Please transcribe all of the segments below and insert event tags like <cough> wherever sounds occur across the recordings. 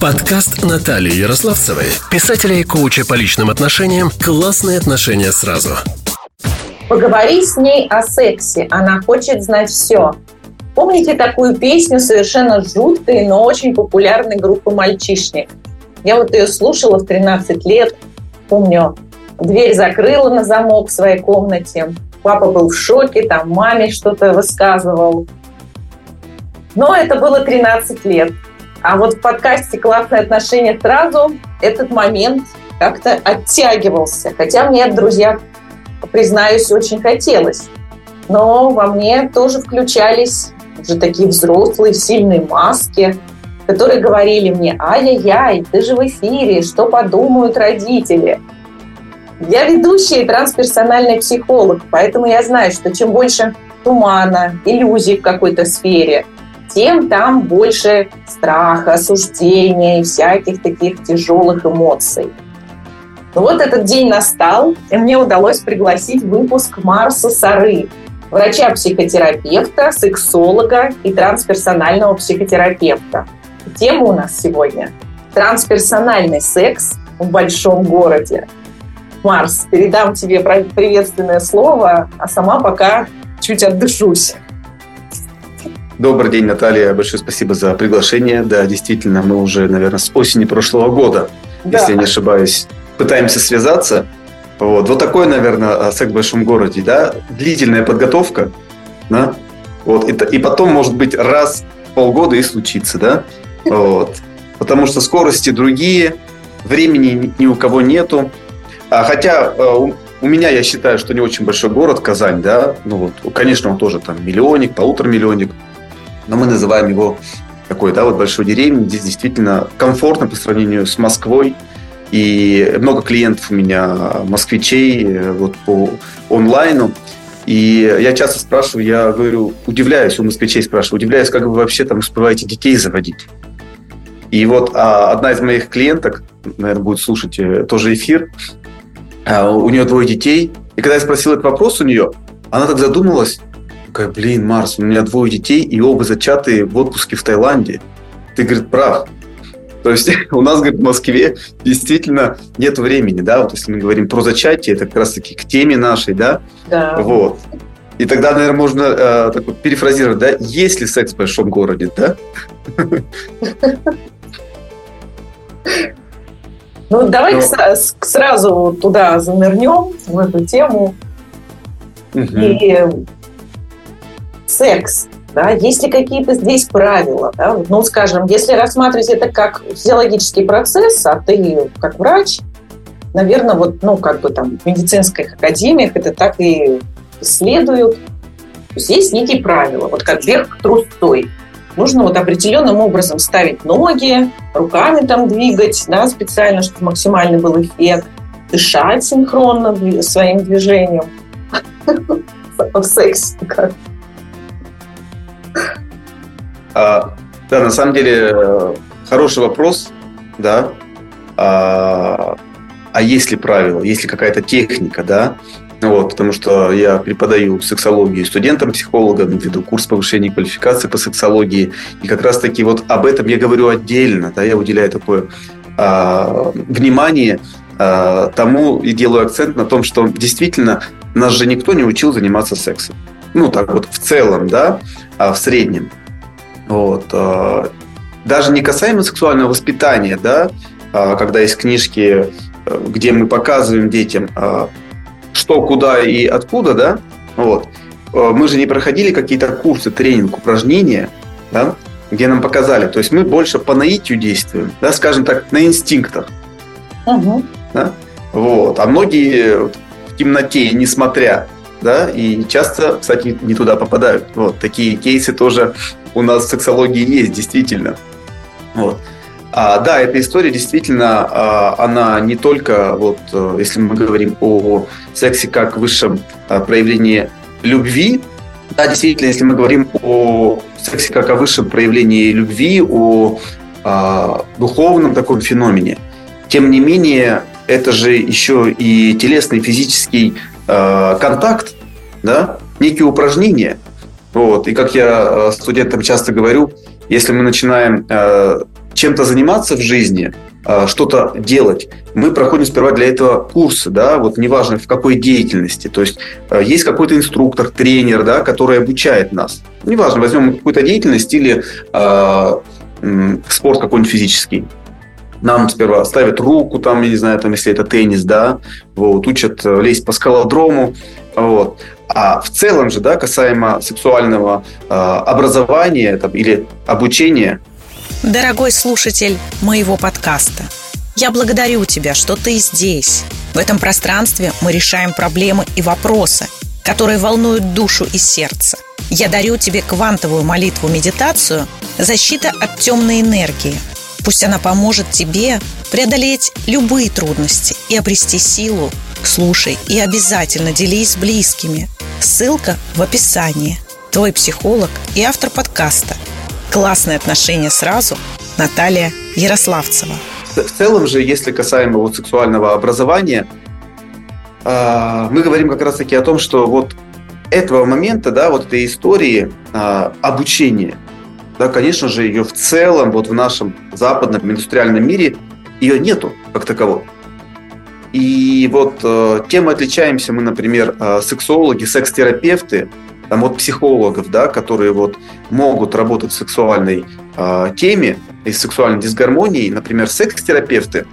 Подкаст Натальи Ярославцевой, писателя и коуча по личным отношениям «Классные отношения сразу». Поговори с ней о сексе, она хочет знать все. Помните такую песню совершенно жуткой, но очень популярной группы «Мальчишник»? Я вот ее слушала в 13 лет, помню, дверь закрыла на замок в своей комнате, папа был в шоке, там маме что-то высказывал. Но это было 13 лет. А вот в подкасте «Классные отношения» сразу этот момент как-то оттягивался. Хотя мне, друзья, признаюсь, очень хотелось. Но во мне тоже включались уже такие взрослые, сильные маски, которые говорили мне, ай-яй-яй, ты же в эфире, что подумают родители? Я ведущая и трансперсональный психолог, поэтому я знаю, что чем больше тумана, иллюзий в какой-то сфере – тем там больше страха, осуждения и всяких таких тяжелых эмоций. Но вот этот день настал, и мне удалось пригласить выпуск Марса Сары, врача-психотерапевта, сексолога и трансперсонального психотерапевта. Тема у нас сегодня – трансперсональный секс в большом городе. Марс, передам тебе приветственное слово, а сама пока чуть отдышусь. Добрый день, Наталья. Большое спасибо за приглашение. Да, действительно, мы уже, наверное, с осени прошлого года, да. если я не ошибаюсь, пытаемся связаться. Вот, вот такой, наверное, секс в большом городе, да, длительная подготовка, да, вот, и, и потом, может быть, раз в полгода и случится, да, <laughs> вот, потому что скорости другие, времени ни у кого нету, а, хотя э, у, у меня, я считаю, что не очень большой город, Казань, да, ну вот, конечно, он тоже там миллионник, полутора миллионник, но мы называем его такой, да, вот большой деревней. Здесь действительно комфортно по сравнению с Москвой. И много клиентов у меня, москвичей, э, вот по онлайну. И я часто спрашиваю, я говорю, удивляюсь, у москвичей спрашиваю, удивляюсь, как вы вообще там успеваете детей заводить. И вот а, одна из моих клиенток, наверное, будет слушать э, тоже эфир, а, у нее двое детей. И когда я спросил этот вопрос у нее, она так задумалась, Такая, блин, Марс, у меня двое детей, и оба зачатые в отпуске в Таиланде. Ты, говорит, прав. То есть <laughs> у нас, говорит, в Москве действительно нет времени, да, вот если мы говорим про зачатие, это как раз-таки к теме нашей, да, да. вот. И тогда, наверное, можно э, так вот перефразировать, да, есть ли секс в большом городе, да? Ну, давай Но... сразу туда занырнем, в эту тему. Угу. И секс, да, есть ли какие-то здесь правила, да? ну, скажем, если рассматривать это как физиологический процесс, а ты как врач, наверное, вот, ну, как бы там в медицинских академиях это так и исследуют. То есть есть некие правила, вот как верх трустой. Нужно вот определенным образом ставить ноги, руками там двигать, да, специально, чтобы максимальный был эффект, дышать синхронно своим движением. В сексе как а, да, на самом деле хороший вопрос, да. А, а есть ли правила, есть ли какая-то техника, да? Вот, потому что я преподаю сексологию студентам-психологам, веду курс повышения квалификации по сексологии. И как раз-таки вот об этом я говорю отдельно. Да, я уделяю такое а, внимание а, тому и делаю акцент на том, что действительно нас же никто не учил заниматься сексом. Ну, так вот в целом, да, а в среднем. Вот. Э, даже не касаемо сексуального воспитания, да, а когда есть книжки, э, где мы показываем детям, э, что, куда и откуда, да, вот. Мы же не проходили какие-то курсы, тренинг, упражнения, да, где нам показали. То есть мы больше по наитию действуем, да, скажем так, на инстинктах. Угу. Да? Вот. А многие в темноте, несмотря, да, и часто, кстати, не туда попадают. Вот. Такие кейсы тоже у нас в сексологии есть, действительно. Вот. А, да, эта история действительно, а, она не только, вот, э, если мы говорим о сексе как высшем а, проявлении любви, да, действительно, если мы говорим о сексе как о высшем проявлении любви, о а, духовном таком феномене, тем не менее, это же еще и телесный физический а, контакт, да, некие упражнения – вот. И как я э, студентам часто говорю, если мы начинаем э, чем-то заниматься в жизни, что-то делать, мы проходим сперва для этого курсы, да, вот неважно в какой деятельности. То есть есть какой-то инструктор, тренер, да, который обучает нас. Неважно, возьмем какую-то деятельность или э, спорт какой-нибудь физический. Нам сперва ставят руку, там, я не знаю, там, если это теннис, да, вот, учат э, лезть по скалодрому, вот. А в целом же, да, касаемо сексуального э, образования там, или обучения, Дорогой слушатель моего подкаста, я благодарю тебя, что ты здесь. В этом пространстве мы решаем проблемы и вопросы, которые волнуют душу и сердце. Я дарю тебе квантовую молитву-медитацию «Защита от темной энергии». Пусть она поможет тебе преодолеть любые трудности и обрести силу. Слушай и обязательно делись с близкими. Ссылка в описании. Твой психолог и автор подкаста – Классные отношения сразу. Наталья Ярославцева. В целом же, если касаемо вот сексуального образования, а, мы говорим как раз-таки о том, что вот этого момента, да, вот этой истории а, обучения, да, конечно же, ее в целом вот в нашем западном индустриальном мире ее нету как такового. И вот э, тем отличаемся мы, например, э, сексологи, секс-терапевты там, от психологов, да, которые вот могут работать в сексуальной э, теме и сексуальной дисгармонии, например, секс-терапевты,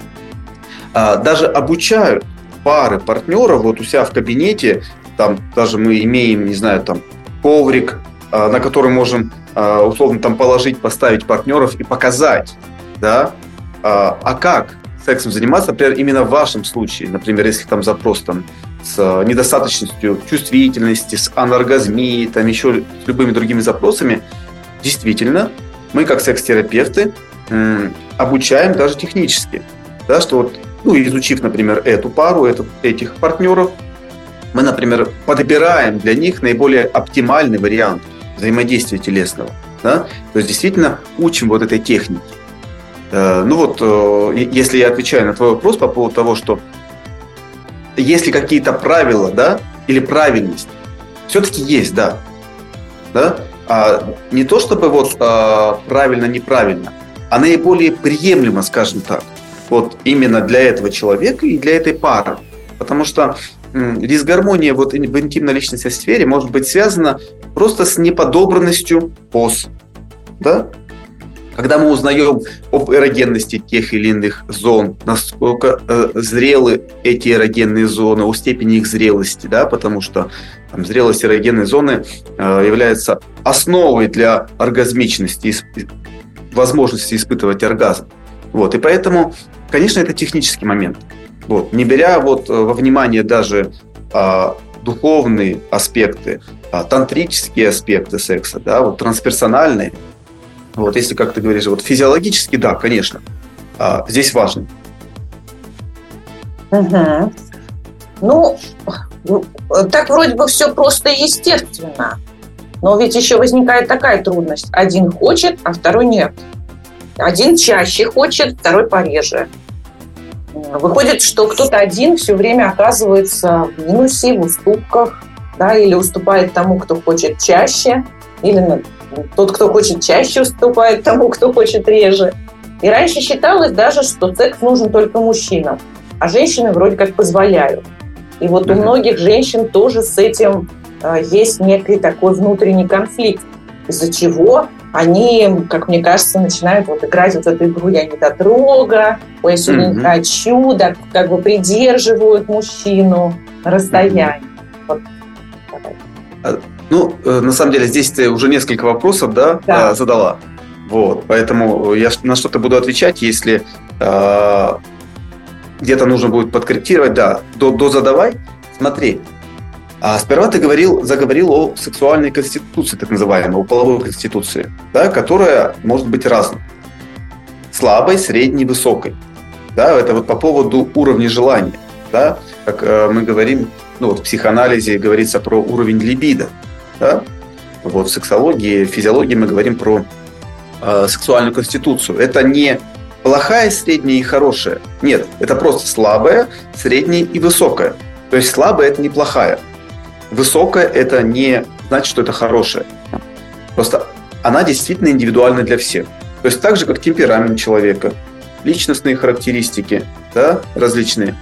э, даже обучают пары партнеров вот у себя в кабинете, там даже мы имеем, не знаю, там коврик, на который можем э, условно там положить, поставить партнеров и показать, да, а как сексом заниматься, например, именно в вашем случае, например, если там запрос там с недостаточностью чувствительности, с аноргазмией, там еще с любыми другими запросами, действительно, мы как секс-терапевты обучаем даже технически, да, что вот, ну, изучив, например, эту пару, эту, этих партнеров, мы, например, подбираем для них наиболее оптимальный вариант взаимодействия телесного. Да? То есть действительно учим вот этой технике. Э, ну вот, э, если я отвечаю на твой вопрос по поводу того, что если какие-то правила, да, или правильность, все-таки есть, да. да? А не то чтобы вот а, правильно-неправильно, а наиболее приемлемо, скажем так, вот именно для этого человека и для этой пары. Потому что дисгармония вот в интимно-личностной сфере может быть связана просто с неподобранностью поз. Да? Когда мы узнаем об эрогенности тех или иных зон, насколько э, зрелы эти эрогенные зоны, о степени их зрелости, да, потому что там, зрелость эрогенной зоны э, является основой для оргазмичности, возможности испытывать оргазм. Вот, и поэтому, конечно, это технический момент. Вот, не беря вот э, во внимание даже а, духовные аспекты, а, тантрические аспекты секса, да, вот трансперсональные, вот, если, как ты говоришь, вот физиологически, да, конечно, а, здесь важно. Угу. Ну, так вроде бы все просто и естественно. Но ведь еще возникает такая трудность. Один хочет, а второй нет. Один чаще хочет, второй пореже. Выходит, что кто-то один все время оказывается в минусе, в уступках, да, или уступает тому, кто хочет чаще, или тот, кто хочет чаще, уступает тому, кто хочет реже. И раньше считалось даже, что секс нужен только мужчинам, а женщины вроде как позволяют. И вот у многих женщин тоже с этим э, есть некий такой внутренний конфликт, из-за чего они, как мне кажется, начинают вот играть вот эту игру «я не дотрога», «ой, я сегодня не хочу», да, как бы придерживают мужчину на расстоянии. Вот. Ну, э, на самом деле, здесь ты уже несколько вопросов да, да. Э, задала. Вот, поэтому я на что-то буду отвечать, если э, где-то нужно будет подкорректировать, да, до, до задавай. Смотри, а сперва ты говорил, заговорил о сексуальной конституции, так называемой, о половой конституции, да, которая может быть разной. Слабой, средней, высокой. Да, это вот по поводу уровня желания. Да, как э, мы говорим, ну вот в психоанализе говорится про уровень либидо. Да? Вот в сексологии, физиологии мы говорим про э, сексуальную конституцию. Это не плохая, средняя и хорошая. Нет, это просто слабая, средняя и высокая. То есть слабая – это не плохая. Высокая – это не значит, что это хорошая. Просто она действительно индивидуальна для всех. То есть так же, как темперамент человека, личностные характеристики, да, различные.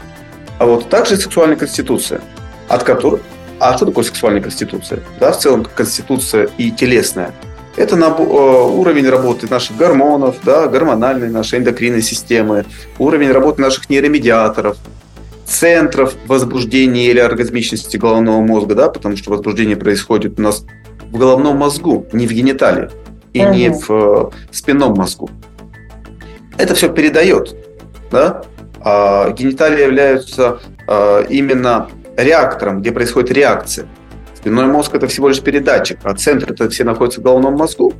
А вот также сексуальная конституция, от которой... А что такое сексуальная конституция? Да, в целом конституция и телесная. Это на, э, уровень работы наших гормонов, да, гормональной нашей эндокринной системы, уровень работы наших нейромедиаторов, центров возбуждения или оргазмичности головного мозга, да, потому что возбуждение происходит у нас в головном мозгу, не в гениталиях и угу. не в э, спинном мозгу. Это все передает, да? А гениталии являются э, именно реактором, где происходит реакция. Спинной мозг это всего лишь передатчик, а центр это все находится в головном мозгу.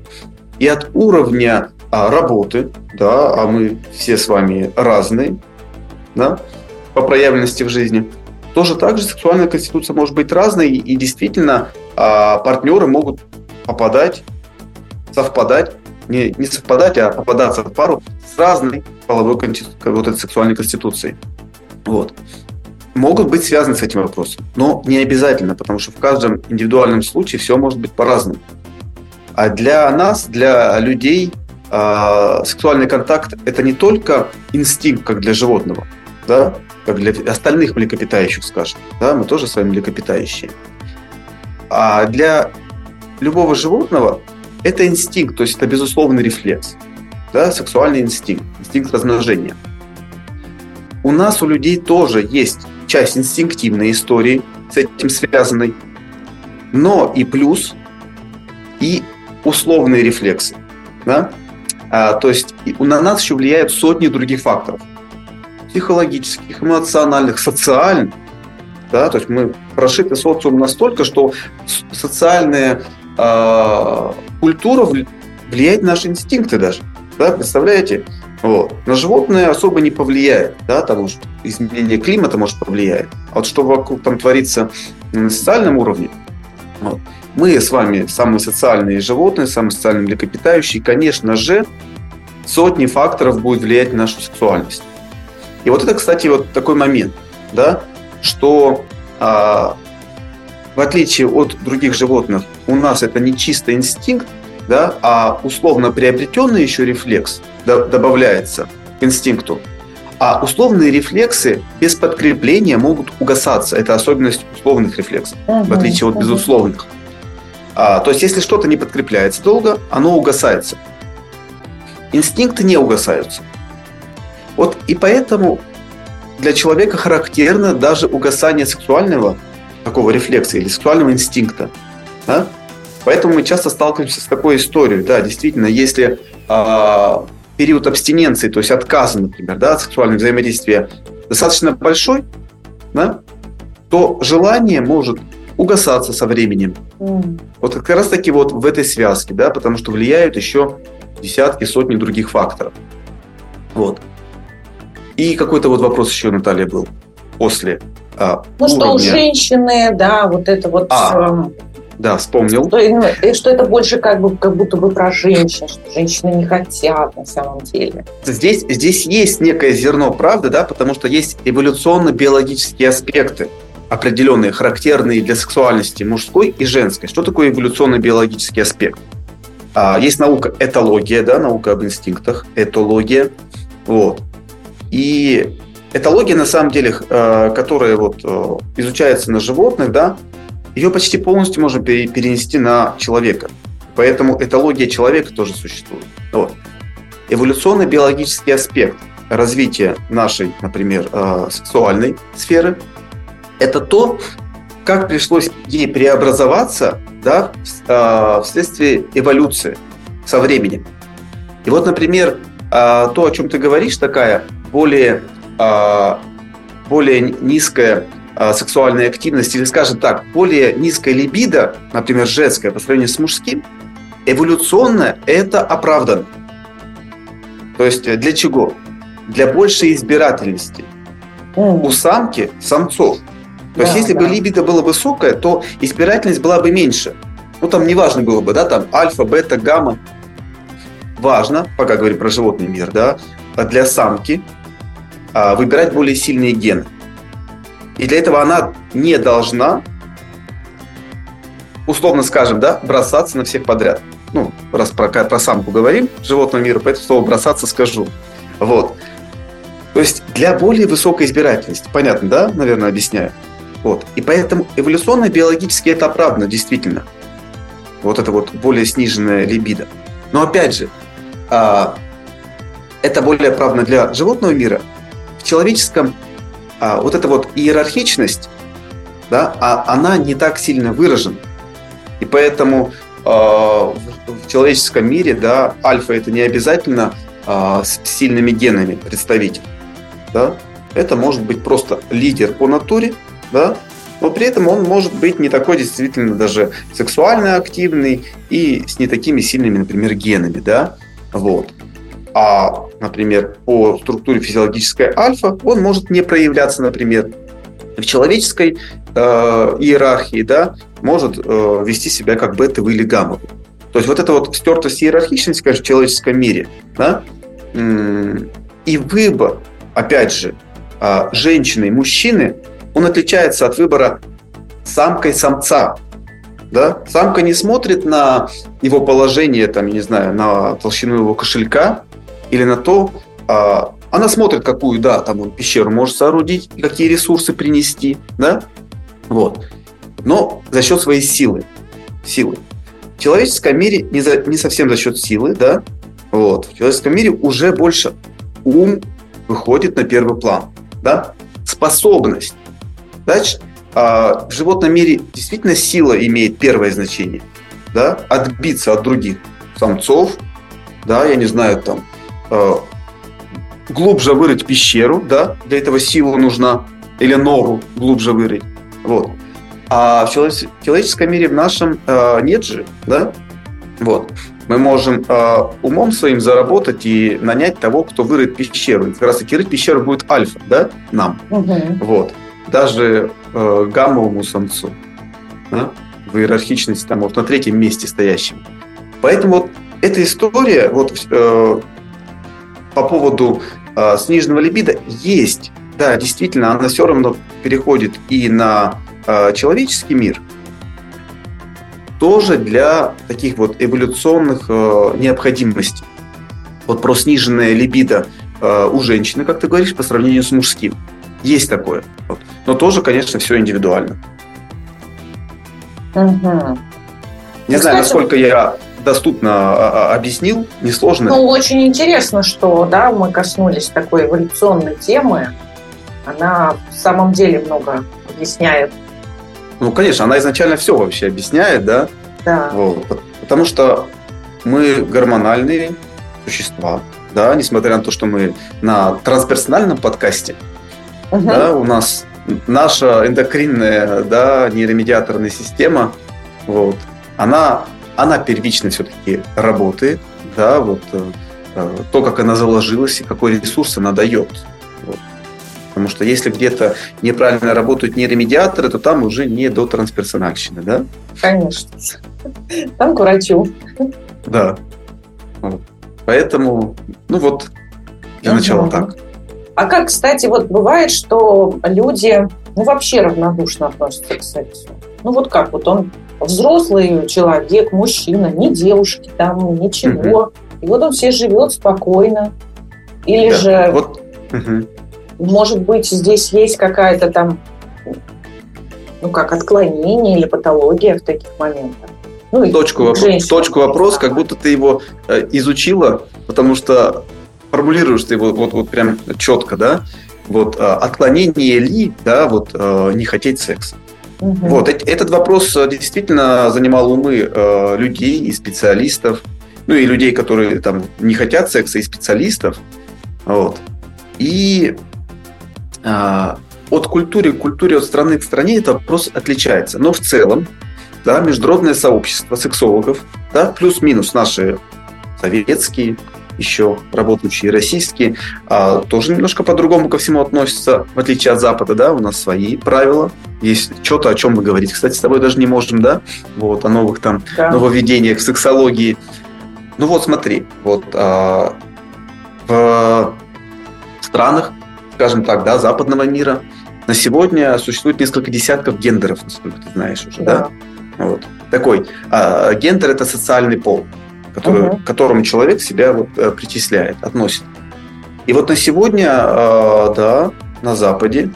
И от уровня а, работы, да, а мы все с вами разные, да, по проявленности в жизни, тоже так же сексуальная конституция может быть разной, и действительно а, партнеры могут попадать, совпадать, не, не совпадать, а попадаться в пару с разной половой вот этой сексуальной конституцией. Вот. Могут быть связаны с этим вопросом, но не обязательно, потому что в каждом индивидуальном случае все может быть по-разному. А для нас, для людей, э, сексуальный контакт – это не только инстинкт, как для животного, да, как для остальных млекопитающих, скажем. Да, мы тоже с вами млекопитающие. А для любого животного это инстинкт, то есть это безусловный рефлекс. Да, сексуальный инстинкт, инстинкт размножения. У нас, у людей тоже есть часть инстинктивной истории с этим связанной, но и плюс, и условные рефлексы. Да? А, то есть на нас еще влияют сотни других факторов – психологических, эмоциональных, социальных. Да, то есть мы прошиты социум настолько, что социальная э, культура влияет на наши инстинкты даже. Да, представляете? Вот. На животное особо не повлияет, да, потому что изменение климата может повлиять. А вот что вокруг там творится на социальном уровне, вот. мы с вами самые социальные животные, самые социальные млекопитающие, конечно же, сотни факторов будет влиять на нашу сексуальность. И вот это, кстати, вот такой момент, да, что а, в отличие от других животных, у нас это не чисто инстинкт, да, а условно приобретенный еще рефлекс добавляется к инстинкту. А условные рефлексы без подкрепления могут угасаться. Это особенность условных рефлексов, uh-huh, в отличие от безусловных. А, то есть, если что-то не подкрепляется долго, оно угасается. Инстинкты не угасаются. Вот и поэтому для человека характерно даже угасание сексуального такого рефлекса или сексуального инстинкта. Да? Поэтому мы часто сталкиваемся с такой историей. Да, действительно, если а, период абстиненции, то есть отказа, например, да, от сексуального взаимодействия достаточно большой, да, то желание может угасаться со временем. Mm. Вот как раз таки вот в этой связке, да, потому что влияют еще десятки, сотни других факторов. Вот. И какой-то вот вопрос еще, Наталья, был после а, Ну, уровня... что у женщины, да, вот это вот... А, э, да, вспомнил. Что, и что это больше как, бы, как будто бы про женщин, что женщины не хотят на самом деле. Здесь, здесь есть некое зерно правды, да, потому что есть эволюционно-биологические аспекты, определенные, характерные для сексуальности мужской и женской. Что такое эволюционно-биологический аспект? А, есть наука этология, да, наука об инстинктах, этология. Вот. И этология, на самом деле, э, которая вот э, изучается на животных, да, ее почти полностью можно перенести на человека. Поэтому этология человека тоже существует. Вот. Эволюционно-биологический аспект развития нашей, например, э, сексуальной сферы – это то, как пришлось ей преобразоваться да, вследствие эволюции со временем. И вот, например, то, о чем ты говоришь, такая более, а, более низкая а, сексуальная активность, или, скажем так, более низкая либидо, например, женская по сравнению с мужским, эволюционно это оправдано. То есть э, для чего? Для большей избирательности. У самки, самцов. То да, есть, если да. бы либидо было высокое, то избирательность была бы меньше. Ну, там неважно было бы, да, там альфа, бета, гамма. Важно, пока говорим про животный мир, да, для самки выбирать более сильные гены. И для этого она не должна, условно скажем, да, бросаться на всех подряд. ну, раз про, про самку говорим, животного мира, поэтому слово бросаться скажу. Вот. То есть для более высокой избирательности. Понятно, да? Наверное, объясняю. Вот. И поэтому эволюционно биологически это оправдано, действительно. Вот это вот более сниженная либидо. Но опять же, а, это более оправдано для животного мира. Человеческом а, вот эта вот иерархичность, да, а, она не так сильно выражена. И поэтому э, в, в человеческом мире да, альфа это не обязательно э, с сильными генами представитель. Да? Это может быть просто лидер по натуре, да, но при этом он может быть не такой действительно даже сексуально активный и с не такими сильными, например, генами, да, вот. А, например, по структуре физиологической альфа он может не проявляться, например, в человеческой э, иерархии, да, может э, вести себя как бетовый или гаммовый. То есть вот эта вот стертость иерархичности, конечно, в человеческом мире, да, и выбор, опять же, э, женщины и мужчины, он отличается от выбора самкой самца. Да? Самка не смотрит на его положение, там, я не знаю, на толщину его кошелька или на то, а, она смотрит, какую, да, там он пещеру может соорудить, какие ресурсы принести, да, вот. Но за счет своей силы, силы. В человеческом мире не, за, не совсем за счет силы, да, вот. В человеческом мире уже больше ум выходит на первый план, да, способность. Дальше, а, в животном мире действительно сила имеет первое значение, да, отбиться от других самцов, да, я не знаю, там, глубже вырыть пещеру, да, для этого сила нужна, или нору глубже вырыть, вот. А в человеческом мире в нашем э, нет же, да, вот. Мы можем э, умом своим заработать и нанять того, кто вырыт пещеру. И как раз таки рыть пещеру будет альфа, да, нам. Угу. Вот. Даже э, гаммовому самцу. Да? В иерархичности там вот на третьем месте стоящем. Поэтому вот эта история вот э, по поводу э, сниженного либидо есть. Да, действительно, она все равно переходит и на э, человеческий мир, тоже для таких вот эволюционных э, необходимостей. Вот про сниженное либидо э, у женщины, как ты говоришь, по сравнению с мужским. Есть такое. Вот. Но тоже, конечно, все индивидуально. Угу. Не ну, знаю, насколько я доступно а, а, объяснил, несложно. Ну, очень интересно, что да, мы коснулись такой эволюционной темы. Она в самом деле много объясняет. Ну, конечно, она изначально все вообще объясняет, да? Да. Вот. Потому что мы гормональные существа, да, несмотря на то, что мы на трансперсональном подкасте, угу. да, у нас наша эндокринная, да, нейромедиаторная система, вот, она она первично все-таки работает, да, вот э, э, то, как она заложилась и какой ресурс она дает. Вот. Потому что если где-то неправильно работают нейромедиаторы, то там уже не до трансперсональщины, да? Конечно. Там к врачу. Да. Вот. Поэтому, ну вот, для угу. начала так. А как, кстати, вот бывает, что люди ну, вообще равнодушно относятся к сексу? Ну вот как, вот он взрослый человек, мужчина, не девушки там, ничего. Угу. И вот он все живет спокойно. Или да, же, вот. угу. может быть, здесь есть какая-то там, ну как, отклонение или патология в таких моментах. Ну, точку, вопрос, точку вопрос, как будто ты его э, изучила, потому что формулируешь ты его вот, вот прям четко, да? Вот э, отклонение ли, да, вот э, не хотеть секса. Угу. Вот, этот вопрос э, действительно занимал умы э, людей и специалистов, ну и людей, которые там не хотят секса, и специалистов. Вот. И э, от культуры к культуре, от страны к стране этот вопрос отличается. Но в целом, да, международное сообщество сексологов, да, плюс-минус наши советские, еще работающие российские, а, тоже немножко по-другому ко всему относятся, в отличие от Запада, да, у нас свои правила, есть что-то, о чем мы говорить. Кстати, с тобой даже не можем, да, вот, о новых там да. нововведениях в сексологии. Ну вот смотри, вот а, в странах, скажем так, да, западного мира на сегодня существует несколько десятков гендеров, насколько ты знаешь уже, да? да? Вот. Такой. А, гендер – это социальный пол. Который, угу. к которому человек себя вот, э, причисляет, относит. И вот на сегодня, да, на Западе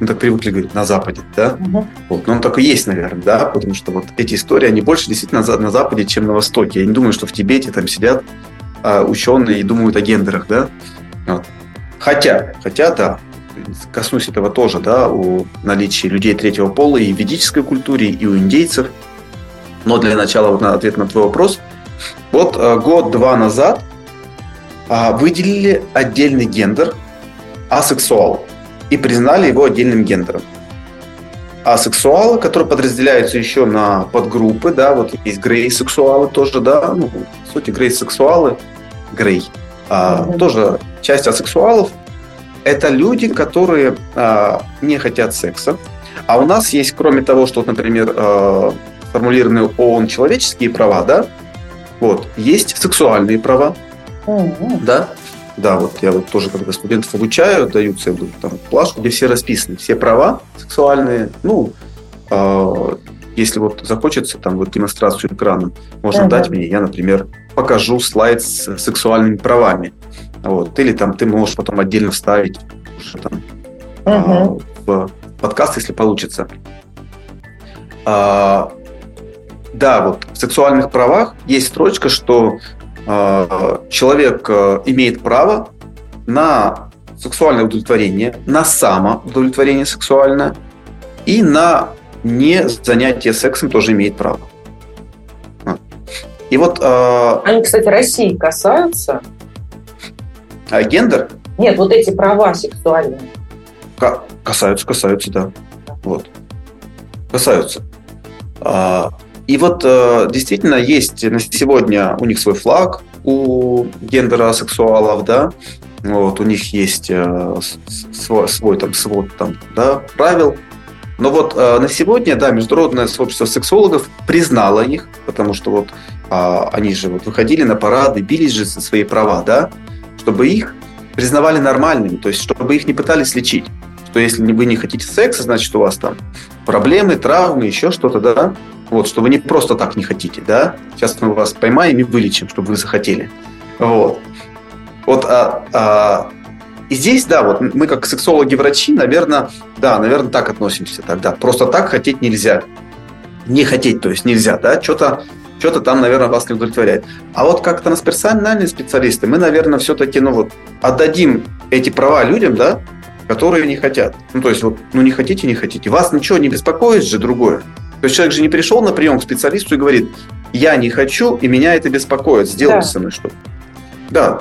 мы так привыкли говорить, на Западе, да? Угу. Вот, но он так и есть, наверное, да, потому что вот эти истории, они больше действительно на, Западе, чем на Востоке. Я не думаю, что в Тибете там сидят а, ученые и думают о гендерах, да? Вот. Хотя, хотя, да, коснусь этого тоже, да, о наличии людей третьего пола и в ведической культуре, и у индейцев. Но для начала вот на ответ на твой вопрос. Вот а, год-два назад а, выделили отдельный гендер асексуал и признали его отдельным гендером. А сексуалы, которые подразделяются еще на подгруппы, да, вот есть грей-сексуалы тоже, да, ну, по сути, грей-сексуалы, грей, а, mm-hmm. тоже часть асексуалов, это люди, которые а, не хотят секса. А у нас есть, кроме того, что, например, а, формулированы ООН человеческие права, да, вот, есть сексуальные права, mm-hmm. да, да, вот я вот тоже, когда студентов обучаю, даю целую там плашку, где все расписаны, все права сексуальные. Ну, э, если вот захочется там вот демонстрацию экраном, можно uh-huh. дать мне, я, например, покажу слайд с сексуальными правами. Вот. Или там ты можешь потом отдельно вставить уже там uh-huh. э, в подкаст, если получится. А, да, вот в сексуальных правах есть строчка, что Э, человек э, имеет право на сексуальное удовлетворение, на самоудовлетворение сексуальное и на не занятие сексом тоже имеет право. И вот... Э, Они, кстати, России касаются? А гендер? Нет, вот эти права сексуальные. Касаются, касаются, да. Вот. Касаются. А, и вот э, действительно есть на сегодня у них свой флаг, у гендеросексуалов, да, вот, у них есть э, свой, свой там свод там, да, правил. Но вот э, на сегодня, да, Международное сообщество сексологов признало их, потому что вот э, они же вот выходили на парады, бились же за свои права, да, чтобы их признавали нормальными, то есть чтобы их не пытались лечить. Что если вы не хотите секса, значит у вас там проблемы, травмы, еще что-то, да, вот, что вы не просто так не хотите, да? Сейчас мы вас поймаем и вылечим, чтобы вы захотели. Вот. Вот, а, а, и здесь, да, вот мы как сексологи-врачи, наверное, да, наверное, так относимся тогда. Просто так хотеть нельзя. Не хотеть, то есть нельзя, да, что-то что-то там, наверное, вас не удовлетворяет. А вот как трансперсональные специалисты, мы, наверное, все-таки, ну вот, отдадим эти права людям, да, которые не хотят. Ну, то есть, вот, ну, не хотите, не хотите. Вас ничего не беспокоит же другое. То есть человек же не пришел на прием к специалисту и говорит, я не хочу, и меня это беспокоит, сделайте да. со мной что-то. Да.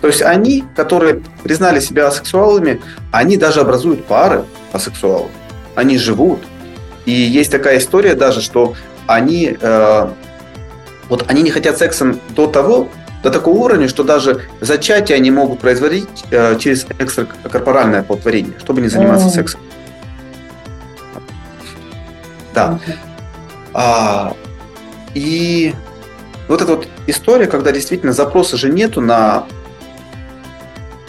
То есть они, которые признали себя асексуалами, они даже образуют пары асексуалов. Они живут. И есть такая история даже, что они, э, вот они не хотят сексом до того, до такого уровня, что даже зачатие они могут производить э, через экстракорпоральное оплодотворение, чтобы не заниматься mm. сексом. Да. А, и вот эта вот история, когда действительно запроса же нету на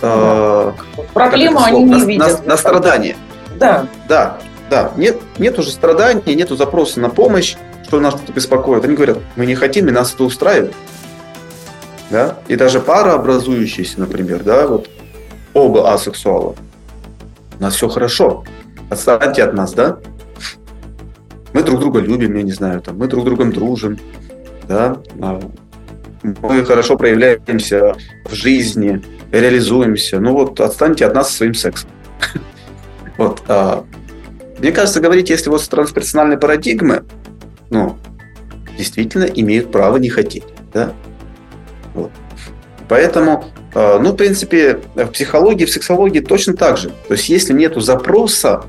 э, проблему они не на, видят. На, на страдание. Да. Да, да. Нет, нет уже страдания, нету запроса на помощь, что нас что-то беспокоит. Они говорят, мы не хотим, и нас это устраивает. Да? И даже пара образующаяся, например, да, вот оба асексуала. У нас все хорошо. Отстаньте от нас, да? Мы друг друга любим, я не знаю, там, мы друг с другом дружим, да, а, мы хорошо проявляемся в жизни, реализуемся. Ну вот отстаньте от нас своим сексом. <laughs> Вот. А, мне кажется, говорить, если вот с трансперсональной парадигмы, ну, действительно имеют право не хотеть. Да? Вот. Поэтому, а, ну, в принципе, в психологии, в сексологии точно так же. То есть, если нету запроса,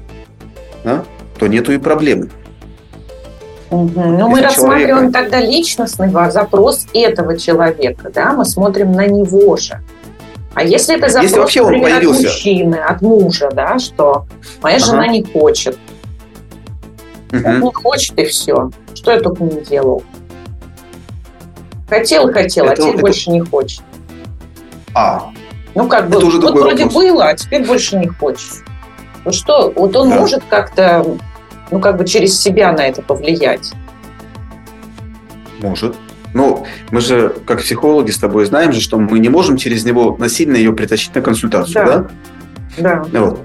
да, то нету и проблемы. Угу. Ну, мы рассматриваем человека... тогда личностный запрос этого человека, да, мы смотрим на него же. А если это запрос, если вообще он например, появился... от мужчины, от мужа, да, что моя ага. жена не хочет, угу. он не хочет и все. Что я только не делал. Хотел, хотел, а это, а теперь это... больше не хочет. А. Ну, как бы, вот вроде вопрос. было, а теперь больше не хочет. Вот что, вот он да. может как-то ну, как бы через себя на это повлиять? Может, Но мы же, как психологи, с тобой знаем же, что мы не можем через него насильно ее притащить на консультацию, да? Да. да. Вот.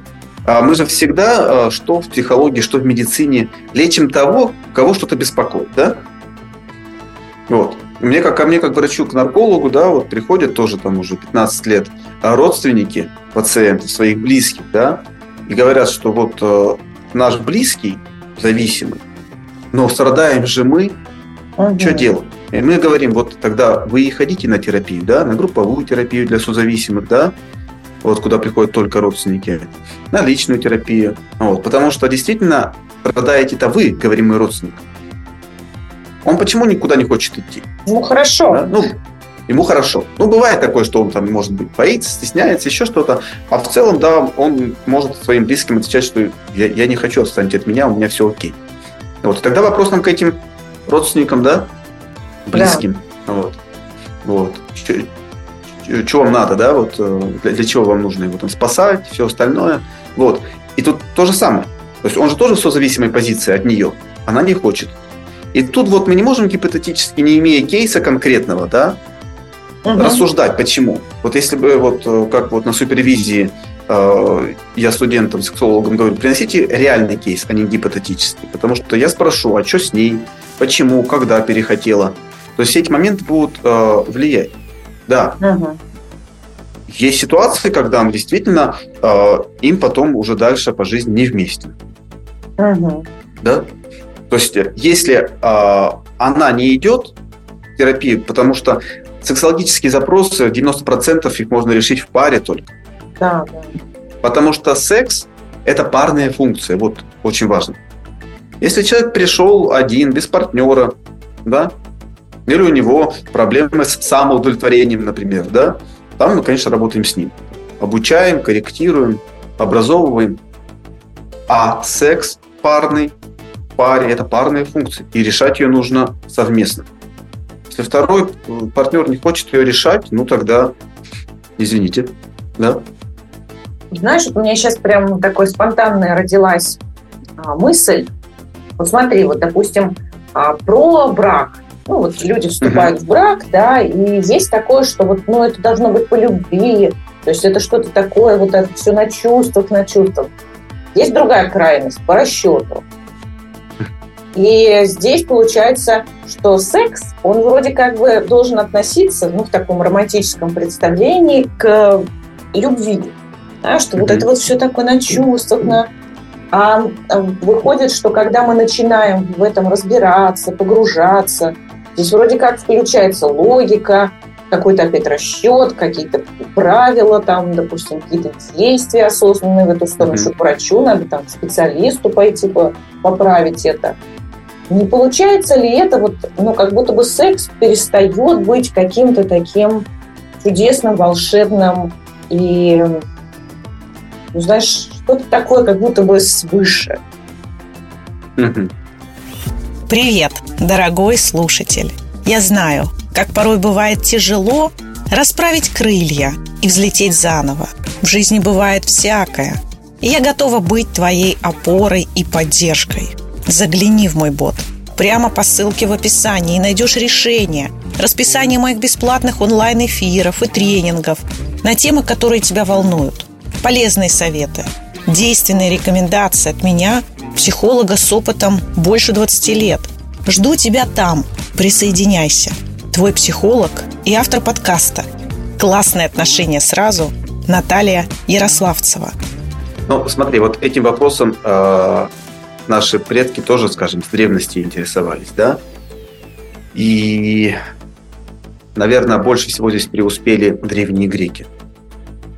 А мы же всегда, а, что в психологии, что в медицине, лечим того, кого что-то беспокоит, да? Вот. Мне как, ко мне, как врачу, к наркологу, да, вот приходят тоже там уже 15 лет а родственники пациентов, своих близких, да, и говорят, что вот э, наш близкий зависимый, но страдаем же мы, угу. что делать? И мы говорим, вот тогда вы и ходите на терапию, да, на групповую терапию для созависимых, да, вот куда приходят только родственники, на личную терапию. Вот, потому что действительно страдаете-то вы, говорим мы родственник. Он почему никуда не хочет идти? Ну, хорошо. Да? Ну, ему хорошо. Ну, бывает такое, что он там, может быть, боится, стесняется, еще что-то. А в целом, да, он может своим близким отвечать, что я, я не хочу, отстаньте от меня, у меня все окей. Вот. И тогда вопрос нам к этим родственникам, да, близким. Да. Вот. Вот. Что вам надо, да, вот э, для, для чего вам нужно его там спасать, все остальное. Вот. И тут то же самое. То есть он же тоже в созависимой позиции от нее. Она не хочет. И тут вот мы не можем гипотетически, не имея кейса конкретного, да, угу. рассуждать, почему. Вот если бы вот э, как вот на супервизии э, я студентам, сексологам говорю, приносите реальный кейс, а не гипотетический. Потому что я спрошу, а что с ней, почему, когда перехотела. То есть все эти моменты будут э, влиять. Да. Угу. Есть ситуации, когда мы действительно э, им потом уже дальше по жизни не вместе. Угу. Да? То есть, если э, она не идет в терапию, потому что сексологические запросы, 90% их можно решить в паре только. Да, да. Потому что секс – это парная функция, вот очень важно. Если человек пришел один, без партнера, да, или у него проблемы с самоудовлетворением, например, да, там мы, конечно, работаем с ним. Обучаем, корректируем, образовываем. А секс парный, паре – это парная функция, и решать ее нужно совместно. Если второй партнер не хочет ее решать, ну тогда извините, да. Знаешь, у меня сейчас прям такой спонтанная родилась а, мысль. Вот смотри, вот, допустим, а, про брак. Ну, вот люди вступают uh-huh. в брак, да, и есть такое, что вот, ну, это должно быть по любви, то есть это что-то такое, вот это все на чувствах, на чувствах. Есть другая крайность, по расчету. И здесь получается, что секс, он вроде как бы должен относиться, ну, в таком романтическом представлении, к любви. Да, что mm-hmm. вот это вот все такое на чувствах, на... А, а выходит, что когда мы начинаем в этом разбираться, погружаться, здесь вроде как включается логика, какой-то опять расчет, какие-то правила, там, допустим, какие-то действия осознанные в эту сторону, mm-hmm. что к врачу надо там к специалисту пойти поправить это. Не получается ли это вот, ну, как будто бы секс перестает быть каким-то таким чудесным, волшебным и, ну, знаешь, что-то такое, как будто бы свыше. Привет, дорогой слушатель. Я знаю, как порой бывает тяжело расправить крылья и взлететь заново. В жизни бывает всякое. И я готова быть твоей опорой и поддержкой – Загляни в мой бот. Прямо по ссылке в описании и найдешь решение, расписание моих бесплатных онлайн-эфиров и тренингов на темы, которые тебя волнуют. Полезные советы, действенные рекомендации от меня, психолога с опытом больше 20 лет. Жду тебя там. Присоединяйся. Твой психолог и автор подкаста «Классные отношения сразу» Наталья Ярославцева. Ну, смотри, вот этим вопросом э, наши предки тоже, скажем, с древности интересовались, да? И, наверное, больше всего здесь преуспели древние греки.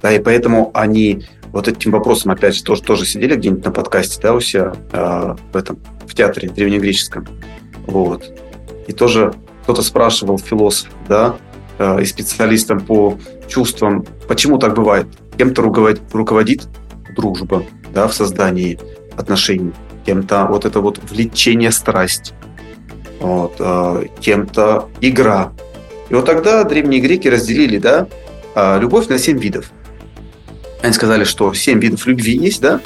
Да, и поэтому они вот этим вопросом, опять же, тоже, тоже сидели где-нибудь на подкасте, да, у себя э, в этом, в театре древнегреческом. Вот. И тоже кто-то спрашивал философ, да, э, и специалистам по чувствам, почему так бывает. Кем-то руководит, руководит дружба, да, в создании отношений кем-то вот это вот влечение, страсть, вот, э, кем-то игра. И вот тогда древние греки разделили, да, э, любовь на семь видов. Они сказали, что семь видов любви есть, да,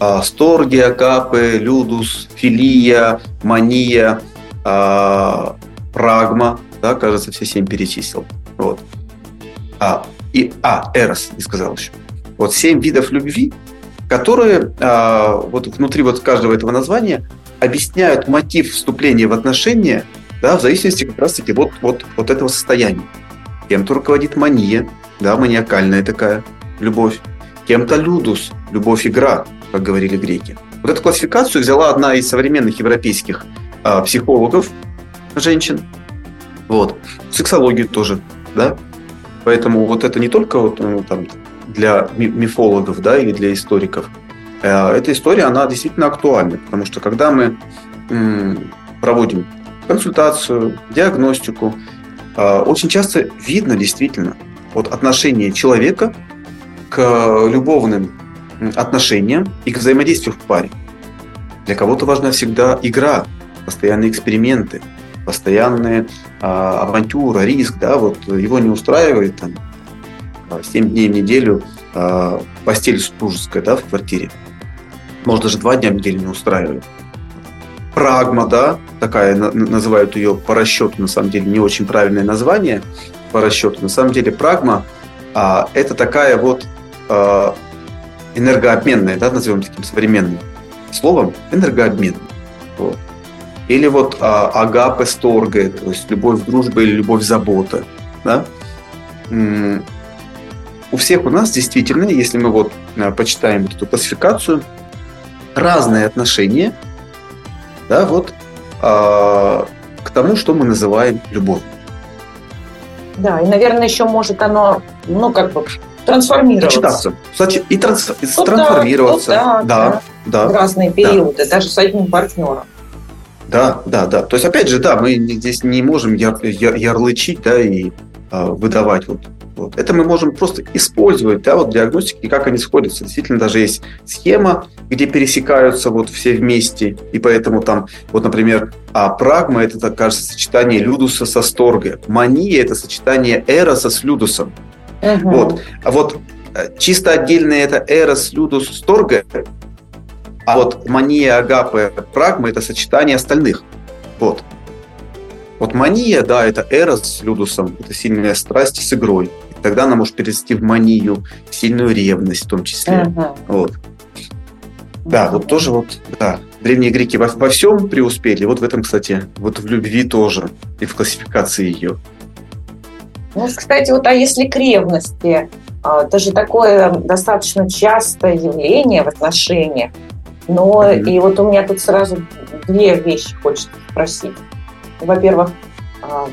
э, сторгия, капы, людус, филия, мания, э, прагма, да, кажется, все семь перечислил. Вот. А, и, а, Эрос, не сказал еще. Вот семь видов любви, которые а, вот внутри вот каждого этого названия объясняют мотив вступления в отношения, да, в зависимости как раз-таки вот, вот, вот этого состояния. Кем-то руководит мания, да, маниакальная такая любовь. Кем-то людус, любовь-игра, как говорили греки. Вот эту классификацию взяла одна из современных европейских а, психологов, женщин. Вот. Сексологию тоже, да. Поэтому вот это не только вот, ну, там, для мифологов, да, или для историков. Э, эта история, она действительно актуальна, потому что когда мы проводим консультацию, диагностику, э, очень часто видно действительно вот отношение человека к любовным отношениям и к взаимодействию в паре. Для кого-то важна всегда игра, постоянные эксперименты, постоянная а, авантюра, риск, да, вот его не устраивает там 7 дней в неделю а, постель супружеская, да, в квартире. Может, даже два дня в неделю не устраивает. Прагма, да, такая, называют ее по расчету, на самом деле, не очень правильное название по расчету. На самом деле, прагма а, это такая вот а, энергообменная, да, назовем таким современным словом, энергообмен. Вот. Или вот а, агапе сторге, то есть любовь, дружба или любовь, забота. Да? У всех у нас действительно, если мы вот а, почитаем эту классификацию, разные отношения да, вот, а, к тому, что мы называем любовью. Да, и, наверное, еще может оно, ну, как бы трансформироваться. Сочетаться. И транс... ну, трансформироваться. Да, да, да, да. В разные периоды, да. даже с одним партнером. Да, да, да. То есть, опять же, да, мы здесь не можем яр, яр, ярлычить, да, и э, выдавать вот, вот. Это мы можем просто использовать, да, вот диагностики, как они сходятся. Действительно, даже есть схема, где пересекаются вот все вместе, и поэтому там, вот, например, а прагма – это, так кажется, сочетание людуса со сторго. Мания – это сочетание эроса с людусом. Угу. Вот. А вот э, чисто отдельно это эрос, людус, сторго, а вот мания, агапы, прагма – это сочетание остальных. Вот. Вот мания, да, это эрос с людусом, это сильная страсть с игрой. Тогда она может перейти в манию, в сильную ревность в том числе. Uh-huh. Вот. Да, вот тоже вот, да, древние греки во, во всем преуспели. Вот в этом, кстати, вот в любви тоже и в классификации ее. Ну, кстати, вот а если к ревности, а, это же такое достаточно частое явление в отношениях. Но mm-hmm. и вот у меня тут сразу две вещи хочется спросить. Во-первых, а,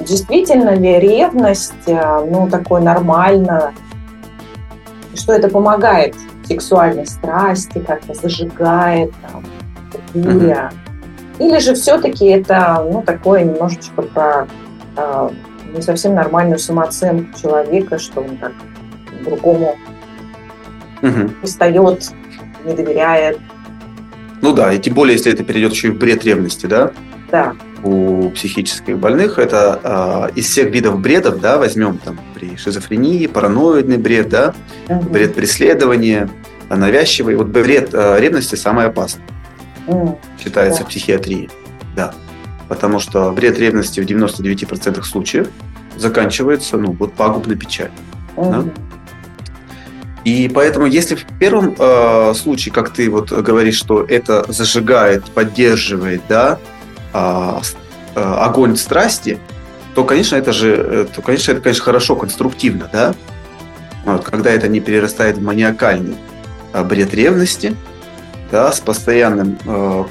действительно ли ревность, а, ну, такое нормально, что это помогает сексуальной страсти, как-то зажигает, там, буря? Mm-hmm. Или же все-таки это, ну, такое немножечко про а, не совсем нормальную самооценку человека, что он так другому угу. пристает, не доверяет. Ну да, и тем более, если это перейдет еще и в бред ревности, да? Да. У психических больных это э, из всех видов бредов, да, возьмем там при шизофрении, параноидный бред, да, угу. бред преследования, навязчивый. Вот бред э, ревности самый опасный, угу. считается да. в психиатрии, да. Потому что бред ревности в 99% случаев заканчивается, ну, вот пагубной печалью. Угу. Да? И поэтому, если в первом э, случае, как ты вот говоришь, что это зажигает, поддерживает, да, огонь страсти, то, конечно, это же, э, то, конечно, это, конечно, хорошо, конструктивно, да. Вот, когда это не перерастает в маниакальный э, бред ревности, да, с постоянным э,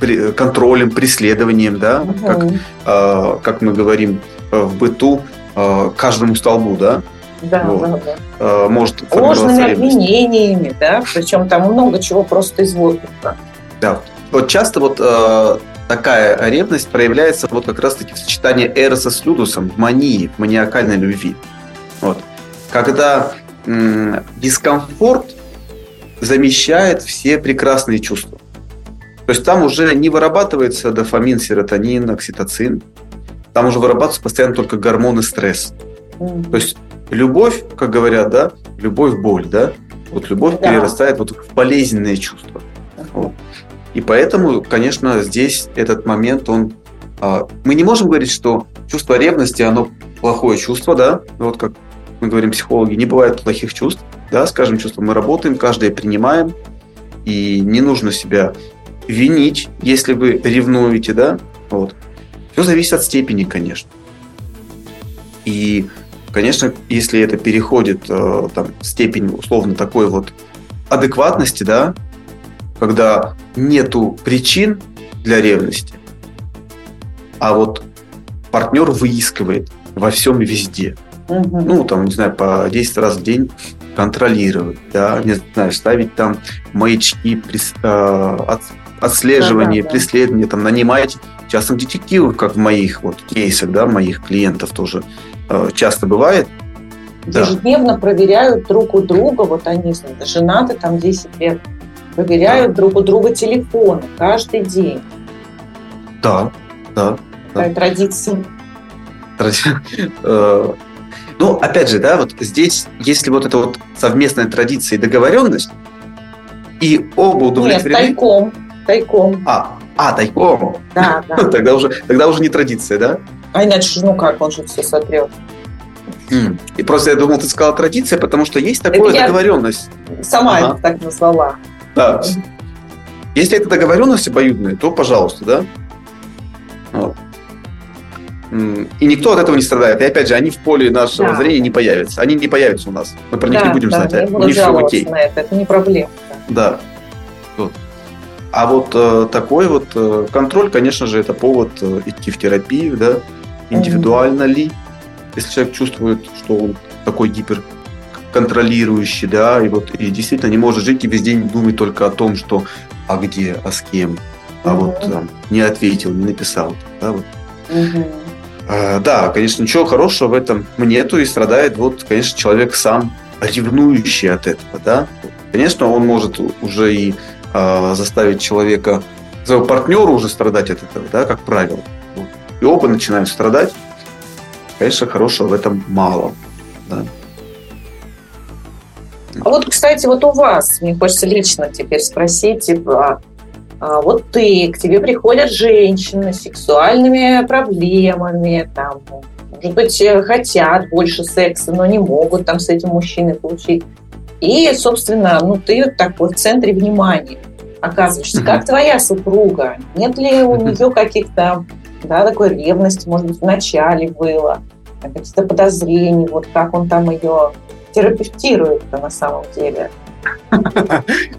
при, контролем, преследованием, да, угу. как, э, как мы говорим в быту, э, каждому столбу, да, да, вот. да, да. Э, может Ложными обвинениями, да, причем там много чего просто из воздуха. Да, вот часто вот э, такая ревность проявляется вот как раз-таки в сочетании Эроса с Людусом, в мании, в маниакальной любви. Вот. Когда м- дискомфорт замещает все прекрасные чувства. То есть там уже не вырабатывается дофамин, серотонин, окситоцин. Там уже вырабатываются постоянно только гормоны стресс. То есть любовь, как говорят, да, любовь боль, да, вот любовь да. перерастает вот в болезненные чувства. Вот. И поэтому, конечно, здесь этот момент, он, а, мы не можем говорить, что чувство ревности, оно плохое чувство, да, вот как мы говорим психологи, не бывает плохих чувств, да, скажем, чувства мы работаем, каждое принимаем, и не нужно себя винить, если вы ревнуете, да, вот. Все зависит от степени, конечно. И, конечно, если это переходит э, там, степень условно такой вот адекватности, да, когда нету причин для ревности, а вот партнер выискивает во всем и везде. Угу. Ну, там, не знаю, по 10 раз в день контролировать, да, не знаю, ставить там маячки, прис, э, от, отслеживание, да, да, да. преследование, там, нанимать частных детективов, как в моих вот кейсах, да, моих клиентов тоже э, часто бывает. Ежедневно да. проверяют друг у друга, вот они женаты там 10 лет, проверяют друг у друга телефоны каждый день. Да, да. Такая да. традиция. <laughs> Э, ну, опять же, да, вот здесь, если вот это вот совместная традиция и договоренность, и оба удовлетворены... Нет, тайком, тайком. А, а, тайком. Да, да. <laughs> тогда, уже, тогда уже не традиция, да? А иначе, ну как, он же все сотрет. И просто я думал, ты сказала традиция, потому что есть такая договоренность. Сама ага. это так назвала. Да. Если это договоренность обоюдная, то пожалуйста, да? Вот. И никто от этого не страдает. И опять же, они в поле нашего да. зрения не появятся. Они не появятся у нас. Мы про да, них не будем да, знать. Не буду все окей. На это. это не проблема. Да. Вот. А вот э, такой вот э, контроль, конечно же, это повод э, идти в терапию, да, индивидуально mm-hmm. ли, если человек чувствует, что он такой гиперконтролирующий, да, и вот и действительно не может жить и весь день думать только о том, что а где, а с кем, а вот там, не ответил, не написал, да, вот. А, да, конечно, ничего хорошего в этом нету, и страдает вот, конечно, человек сам ревнующий от этого, да. Конечно, он может уже и э, заставить человека, своего партнера уже страдать от этого, да, как правило. И оба начинают страдать. Конечно, хорошего в этом мало. Да. А вот, кстати, вот у вас, мне хочется лично теперь спросить, типа, а вот ты, к тебе приходят женщины с сексуальными проблемами, там, может быть, э, хотят больше секса, но не могут там с этим мужчиной получить. И, собственно, ну, ты такой в центре внимания оказываешься. Как твоя супруга? Нет ли у нее каких-то, да, такой ревности, может быть, в начале было, каких-то подозрений, вот как он там ее терапевтирует на самом деле?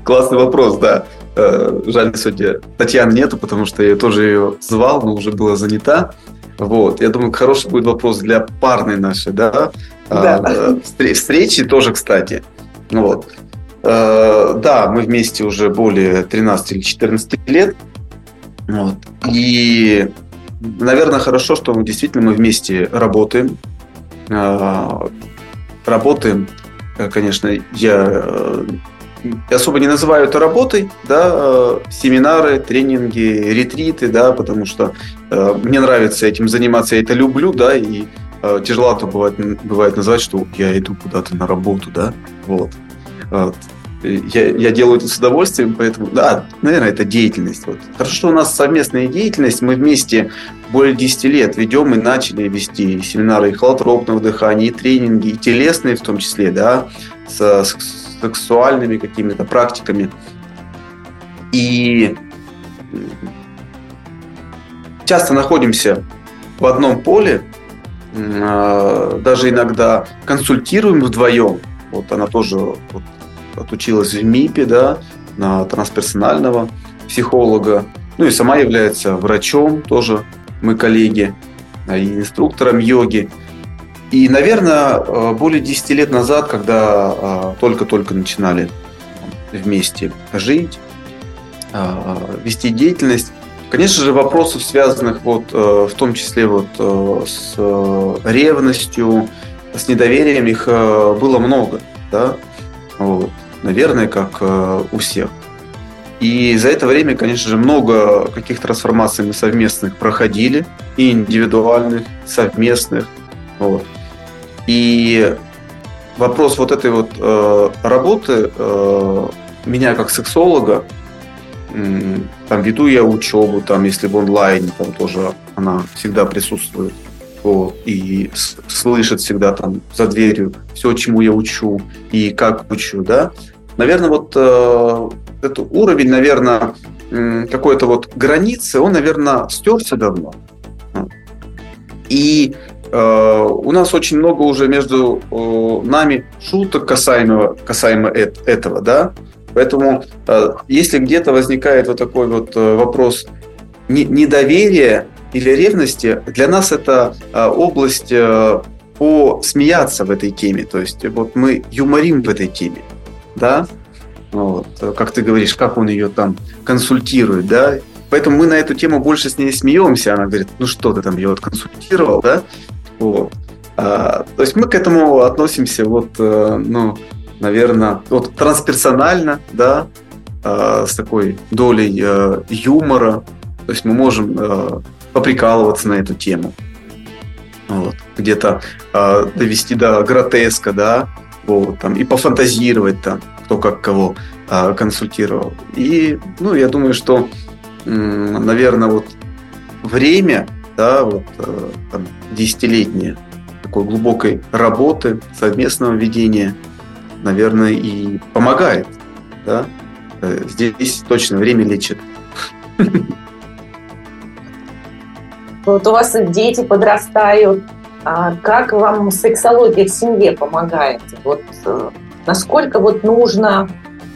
Классный вопрос, да. Э, жаль, сегодня Татьяны нету, потому что я тоже ее звал, но уже была занята. Вот. Я думаю, хороший будет вопрос для парной нашей, да? да. А, встречи тоже, кстати. Вот. Э, да, мы вместе уже более 13 или 14 лет. Вот. И, наверное, хорошо, что мы действительно мы вместе работаем. Э, работаем, э, конечно, я особо не называю это работой, да, семинары, тренинги, ретриты, да, потому что мне нравится этим заниматься, я это люблю, да, и тяжело бывает, бывает назвать, что я иду куда-то на работу, да, вот я, я делаю это с удовольствием, поэтому, да, наверное, это деятельность. Вот. Хорошо, что у нас совместная деятельность, мы вместе более 10 лет ведем и начали вести семинары и холотропного дыхания, и тренинги, и телесные в том числе, да, с, сексуальными какими-то практиками. И часто находимся в одном поле, а, даже иногда консультируем вдвоем. Вот она тоже вот, отучилась в МИПе, да, на трансперсонального психолога. Ну и сама является врачом, тоже мы коллеги, а, и инструктором йоги. И, наверное, э, более 10 лет назад, когда а, только-только начинали вместе жить, вести деятельность, конечно же, вопросов, связанных вот э, в том числе вот э, с ревностью, с недоверием, их было много, да, вот наверное, как э, у всех. И за это время, конечно же, много каких трансформаций мы совместных проходили, и индивидуальных, совместных. Вот. И вопрос вот этой вот э, работы э, меня как сексолога, э, там веду я учебу, там, если в онлайне, там тоже она всегда присутствует. вот, и слышит всегда там за дверью все, чему я учу и как учу, да. Наверное, вот э, этот уровень, наверное, э, какой-то вот границы, он, наверное, стерся давно. И э, у нас очень много уже между э, нами шуток касаемо, касаемо э, этого, да. Поэтому, э, если где-то возникает вот такой вот э, вопрос недоверия или ревности, для нас это а, область э, посмеяться в этой теме. То есть вот мы юморим в этой теме, да, вот, как ты говоришь, как он ее там консультирует, да, поэтому мы на эту тему больше с ней смеемся, она говорит, ну что ты там ее вот консультировал, да, вот. А, то есть мы к этому относимся вот, э, ну, наверное, вот трансперсонально, да, а, с такой долей э, юмора, то есть мы можем поприкалываться на эту тему. Вот. Где-то э, довести до гротеска, да, вот, там, и пофантазировать там, кто как кого э, консультировал. И, ну, я думаю, что, э, наверное, вот время, да, вот, э, там, десятилетнее такой глубокой работы, совместного ведения, наверное, и помогает, да. Э, здесь точно время лечит. Вот у вас дети подрастают. А как вам сексология в семье помогает? Вот э, насколько вот нужно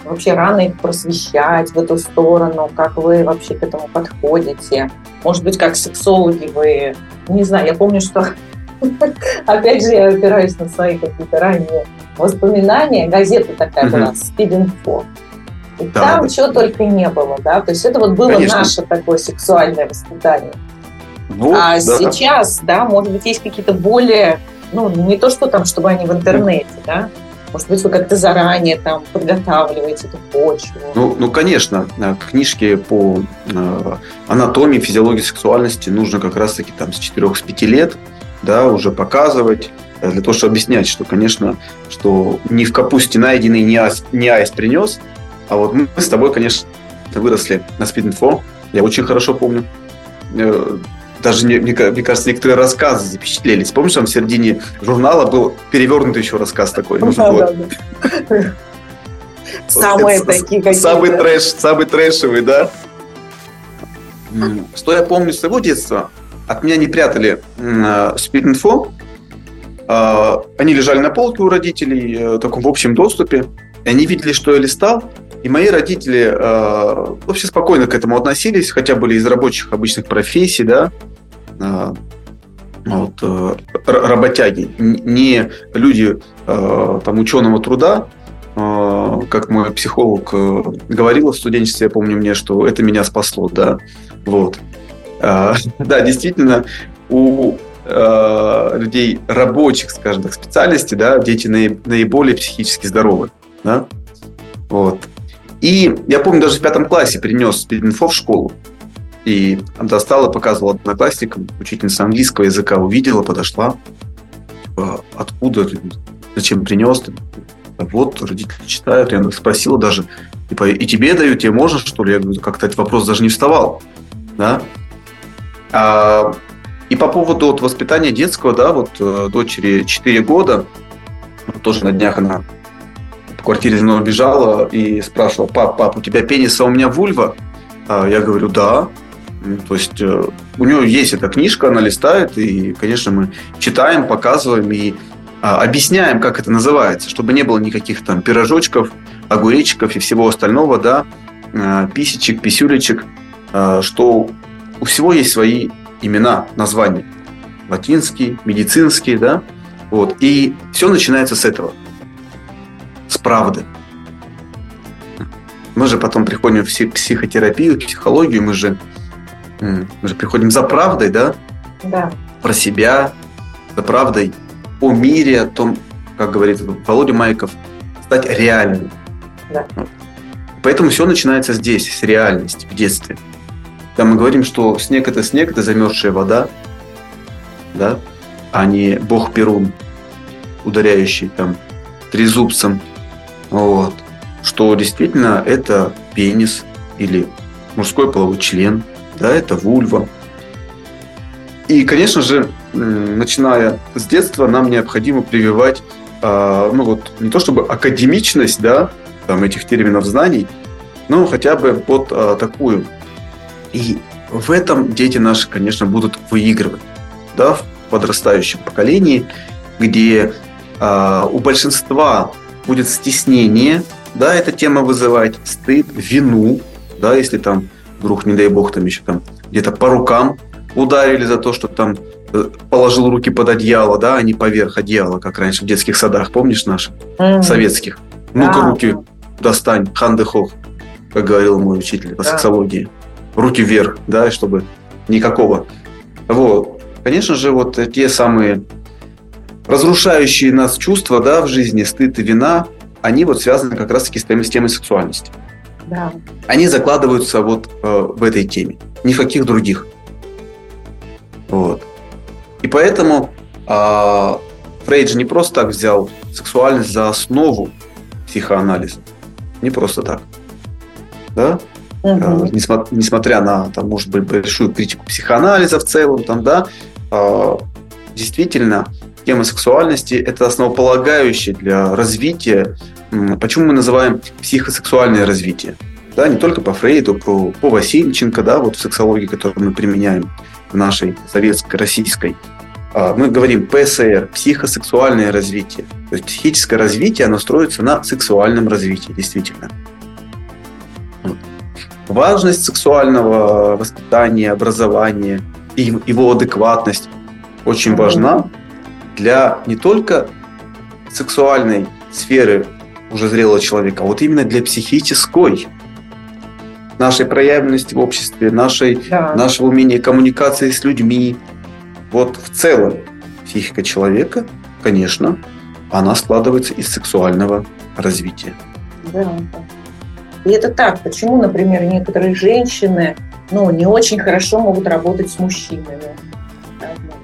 вообще рано их просвещать в эту сторону? Как вы вообще к этому подходите? Может быть, как сексологи вы... Не знаю, я помню, что... <laughs> Опять же, я опираюсь на свои какие-то ранние воспоминания. Газета такая была, «Спид-инфо». И да, там да. чего только не было, да? То есть это вот было Конечно. наше такое сексуальное воспитание. Вот, а да. сейчас, да, может быть, есть какие-то более, ну, не то, что там, чтобы они в интернете, да, может быть, вы как-то заранее там подготавливаете эту почву? Ну, ну конечно, э, книжки по э, анатомии, физиологии сексуальности нужно как раз-таки там с 4-5 лет, да, уже показывать, э, для того, чтобы объяснять, что, конечно, что не в капусте найденный не аист, не аист принес, а вот мы с тобой, конечно, выросли на спид-инфо, я очень хорошо помню даже, мне, мне кажется, некоторые рассказы запечатлелись. Помнишь, там в середине журнала был перевернутый еще рассказ такой? Нужно было... <laughs> Самые такие какие Самый трэш, самый трэшевый, да? Что я помню с своего детства? От меня не прятали спид-инфо. А, они лежали на полке у родителей э, в таком в общем доступе. И они видели, что я листал, и мои родители э, вообще спокойно к этому относились, хотя были из рабочих обычных профессий, да, э, вот, э, работяги, не люди э, там ученого труда, э, как мой психолог э, говорил в студенчестве, я помню мне, что это меня спасло, да, вот. Э, <laughs> да, действительно, у э, людей рабочих, скажем так, специальностей, да, дети наиболее психически здоровы, да, вот. И я помню, даже в пятом классе принес спид-инфо в школу. И достала, показывала одноклассникам, учительница английского языка увидела, подошла. Типа, откуда? Зачем принес? Вот, родители читают. Я спросила даже, типа, и тебе дают, тебе можно, что ли? Я говорю, как-то этот вопрос даже не вставал. Да? А, и по поводу вот, воспитания детского, да, вот э, дочери 4 года, тоже на днях она квартире мной бежала и спрашивала, пап, пап, у тебя пенис, а у меня вульва? А я говорю, да. То есть э, у нее есть эта книжка, она листает, и, конечно, мы читаем, показываем и а, объясняем, как это называется, чтобы не было никаких там пирожочков, огуречков и всего остального, да, а, писечек, писюлечек, а, что у всего есть свои имена, названия. Латинские, медицинские, да, вот. И все начинается с этого – с правды. Мы же потом приходим в психотерапию, в психологию, мы же, мы же приходим за правдой, да? Да. Про себя, за правдой о мире, о том, как говорит Володя Майков, стать реальным. Да. Поэтому все начинается здесь, с реальности, в детстве. Когда мы говорим, что снег – это снег, это замерзшая вода, да, а не бог Перун, ударяющий там трезубцем вот, что действительно это пенис или мужской половой член, да, это вульва. И, конечно же, начиная с детства, нам необходимо прививать, а, ну вот, не то чтобы академичность, да, там, этих терминов знаний, но хотя бы вот а, такую. И в этом дети наши, конечно, будут выигрывать, да, в подрастающем поколении, где а, у большинства будет стеснение, да, эта тема вызывает стыд, вину, да, если там вдруг, не дай бог, там еще там где-то по рукам ударили за то, что там э, положил руки под одеяло, да, а не поверх одеяла, как раньше в детских садах, помнишь наших, mm-hmm. советских? Ну-ка да. руки достань, хандехох, как говорил мой учитель по да. сексологии. Руки вверх, да, чтобы никакого. Вот. Конечно же, вот те самые разрушающие нас чувства, да, в жизни, стыд и вина, они вот связаны как раз-таки с темой, с темой сексуальности. Да. Они закладываются вот э, в этой теме, ни в каких других. Вот. И поэтому э, Фрейд же не просто так взял сексуальность за основу психоанализа. Не просто так. Да? Угу. Э, несмотря, несмотря на, там, может быть, большую критику психоанализа в целом, там, да, э, действительно, тема сексуальности – это основополагающее для развития. Почему мы называем психосексуальное развитие? Да, не только по Фрейду, по, по Васильченко, да, вот в сексологии, которую мы применяем в нашей советской, российской. А, мы говорим ПСР, психосексуальное развитие. То есть психическое развитие, оно строится на сексуальном развитии, действительно. Важность сексуального воспитания, образования и его адекватность очень важна для не только сексуальной сферы уже зрелого человека, а вот именно для психической нашей проявленности в обществе, нашей, да. нашего умения коммуникации с людьми. Вот в целом психика человека, конечно, она складывается из сексуального развития. Да. И это так. Почему, например, некоторые женщины ну, не очень хорошо могут работать с мужчинами?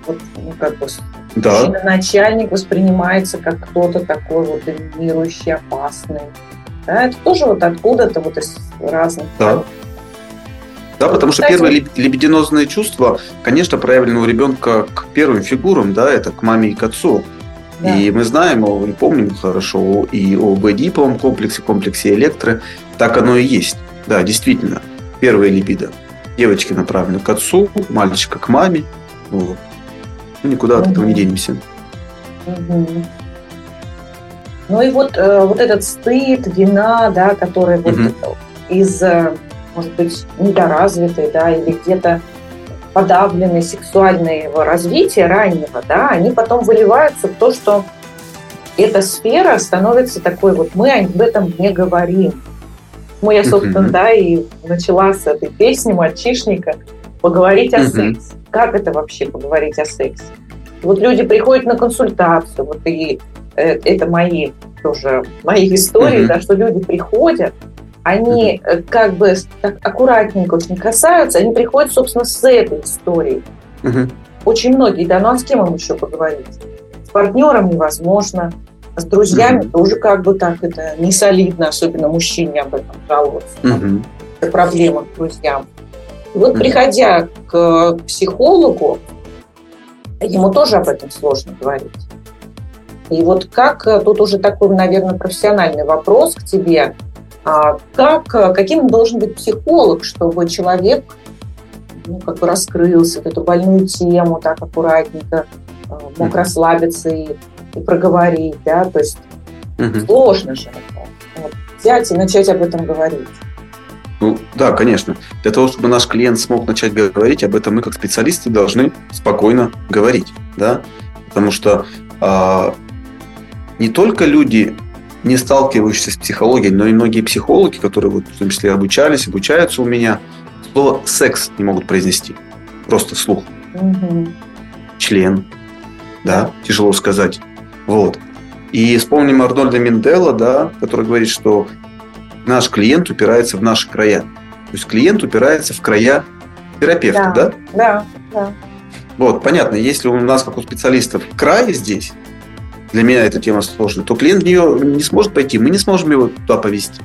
Вот, ну, как бы да. начальник воспринимается как кто-то такой вот доминирующий, опасный. Да, это тоже вот откуда-то вот из разных. Да. Да, потому что первое лебединозное чувство, конечно, проявлено у ребенка к первым фигурам, да, это к маме и к отцу. Да. И мы знаем и помним хорошо и об Эдиповом комплексе, комплексе Электры. Так оно и есть. Да, действительно, первая либидо. Девочки направлены к отцу, мальчика к маме. Вот. Мы никуда от этого не денемся. Ну и вот, э, вот этот стыд, вина, да, который вот из, э, может быть, недоразвитой, да, или где-то подавленной сексуального развития раннего, да, они потом выливаются в то, что эта сфера становится такой вот, мы об этом не говорим. Ну, я, собственно, да, и начала с этой песни «Мальчишника» поговорить о сексе как это вообще поговорить о сексе? Вот люди приходят на консультацию, вот и э, это мои тоже мои истории, да, что люди приходят, они mm-hmm. как бы так аккуратненько очень касаются, они приходят, собственно, с этой историей. Очень многие, да, ну а с кем им еще поговорить? С партнером невозможно, с друзьями mm-hmm. тоже как бы так это не солидно, особенно мужчине об этом жаловаться. Mm-hmm. Это проблема к друзьям. И вот приходя к психологу, ему тоже об этом сложно говорить. И вот как, э, тут уже такой, наверное, профессиональный вопрос к тебе, а как, э, каким должен быть психолог, чтобы человек ну, как бы раскрылся, эту больную тему так аккуратненько э, мог расслабиться и, и проговорить, да, то есть mm сложно же вот, взять и начать об этом говорить. Ну, да, конечно. Для того, чтобы наш клиент смог начать говорить, об этом мы, как специалисты, должны спокойно говорить. Да? Потому что а, не только люди, не сталкивающиеся с психологией, но и многие психологи, которые вот, в том числе обучались, обучаются у меня, слово «секс» не могут произнести. Просто слух. Угу. Член. Да, тяжело сказать. Вот. И вспомним Арнольда Миндела, да, который говорит, что наш клиент упирается в наши края. То есть клиент упирается в края терапевта, да? Да, да. да. Вот, понятно, если у нас, как у специалистов, край здесь, для меня эта тема сложная, то клиент в нее не сможет пойти, мы не сможем его туда повести.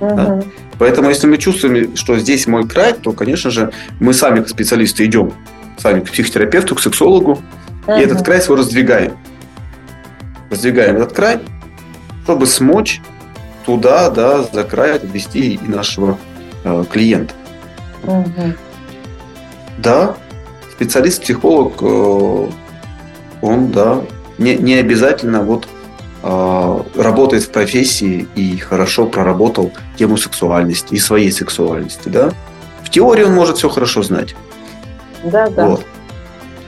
Угу. Да? Поэтому, если мы чувствуем, что здесь мой край, то, конечно же, мы сами, как специалисты, идем сами к психотерапевту, к сексологу, И этот край свой раздвигаем. Раздвигаем этот край, чтобы смочь туда, да, за край отвести и нашего э, клиента. Угу. Да, специалист-психолог, э, он, да, не, не обязательно вот э, работает в профессии и хорошо проработал тему сексуальности и своей сексуальности, да. В теории он может все хорошо знать. Да, да. Вот.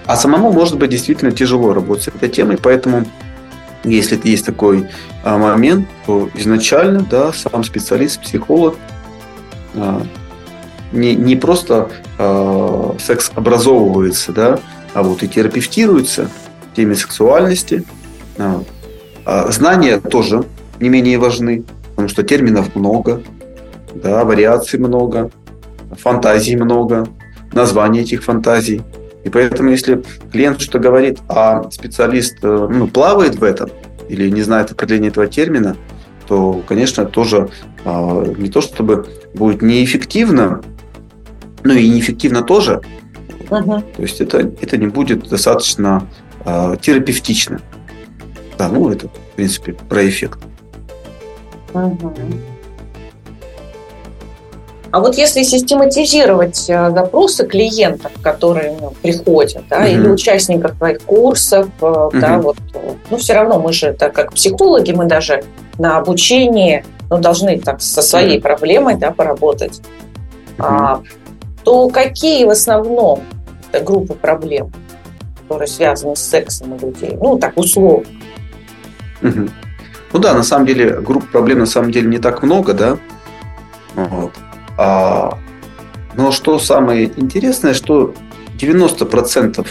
А самому может быть действительно тяжело работать с этой темой, поэтому если есть такой а, момент, то изначально, да, сам специалист, психолог а, не, не просто а, секс образовывается, да, а вот и терапевтируется в теме сексуальности. А, знания тоже не менее важны, потому что терминов много, да, вариаций много, фантазий много, названий этих фантазий – и поэтому, если клиент что-то говорит, а специалист э, ну, плавает в этом или не знает определения этого термина, то, конечно, тоже а, не то чтобы будет неэффективно, но и неэффективно тоже. Uh-huh. То есть это, это не будет достаточно а, терапевтично. Да, ну это, в принципе, про эффект. Uh-huh. А вот если систематизировать э, запросы клиентов, которые ну, приходят, да, угу. или участников твоих курсов, угу. да, вот, ну, все равно мы же, так как психологи, мы даже на обучении ну, должны так со своей угу. проблемой да, поработать. Угу. А, то какие в основном группы проблем, которые связаны с сексом у людей? Ну, так условно. Угу. Ну да, на самом деле групп проблем на самом деле не так много, да. Вот. А, но что самое интересное, что 90%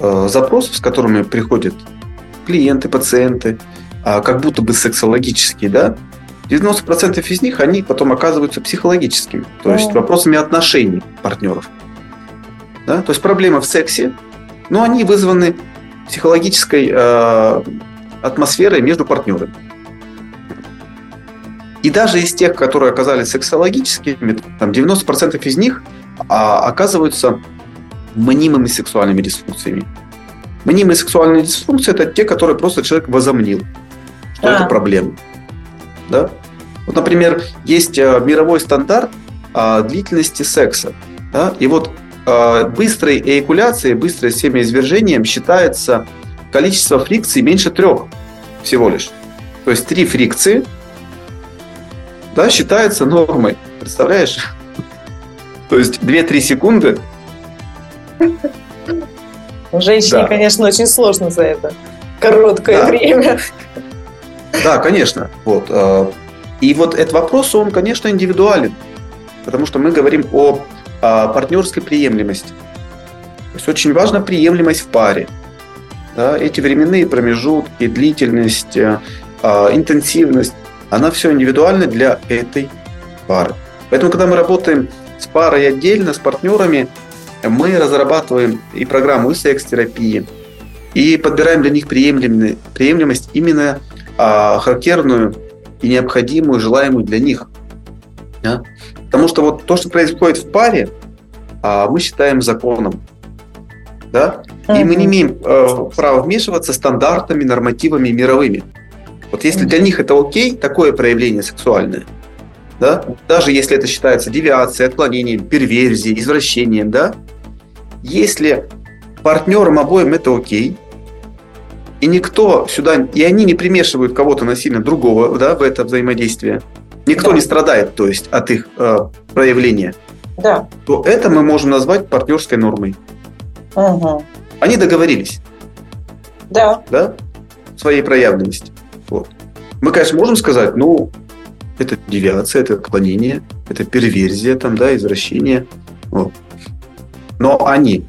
э, запросов, с которыми приходят клиенты, пациенты, а, как будто бы сексологические, да, 90% из них, они потом оказываются психологическими, то есть вопросами отношений партнеров. Да? То есть проблема в сексе, но они вызваны психологической э, атмосферой между партнерами. И даже из тех, которые оказались сексологическими, там 90% из них а, оказываются мнимыми сексуальными дисфункциями. Мнимые сексуальные дисфункции – это те, которые просто человек возомнил, что а. это проблема. Да? Вот, например, есть а, мировой стандарт а, длительности секса. Да? И вот а, быстрой эякуляцией, быстрое семяизвержением считается количество фрикций меньше трех всего лишь. То есть три фрикции – да, считается нормой. Представляешь? То есть 2-3 секунды. Женщине, да. конечно, очень сложно за это короткое да. время. Да, конечно. Вот. А, и вот этот вопрос, он, конечно, индивидуален. Потому что мы говорим о партнерской приемлемости. То есть очень важна приемлемость в паре. Да, эти временные промежутки, длительность, а, интенсивность она все индивидуально для этой пары. Поэтому, когда мы работаем с парой отдельно, с партнерами, мы разрабатываем и программу секс-терапии, и подбираем для них приемлемость именно а, характерную и необходимую, желаемую для них. Да? Потому что вот то, что происходит в паре, а, мы считаем законом. Да? И мы не имеем э, права вмешиваться стандартами, нормативами мировыми. Вот если для них это окей, такое проявление сексуальное, да, даже если это считается девиацией, отклонением, перверзией, извращением, да, если партнерам обоим это окей, и никто сюда, и они не примешивают кого-то насильно другого, да, в это взаимодействие, никто да. не страдает, то есть, от их э, проявления, да. то это мы можем назвать партнерской нормой. Угу. Они договорились. Да. Да? Своей проявленности. Вот. Мы, конечно, можем сказать, ну, это девиация, это отклонение, это перверзия, там, да, извращение. Вот. Но они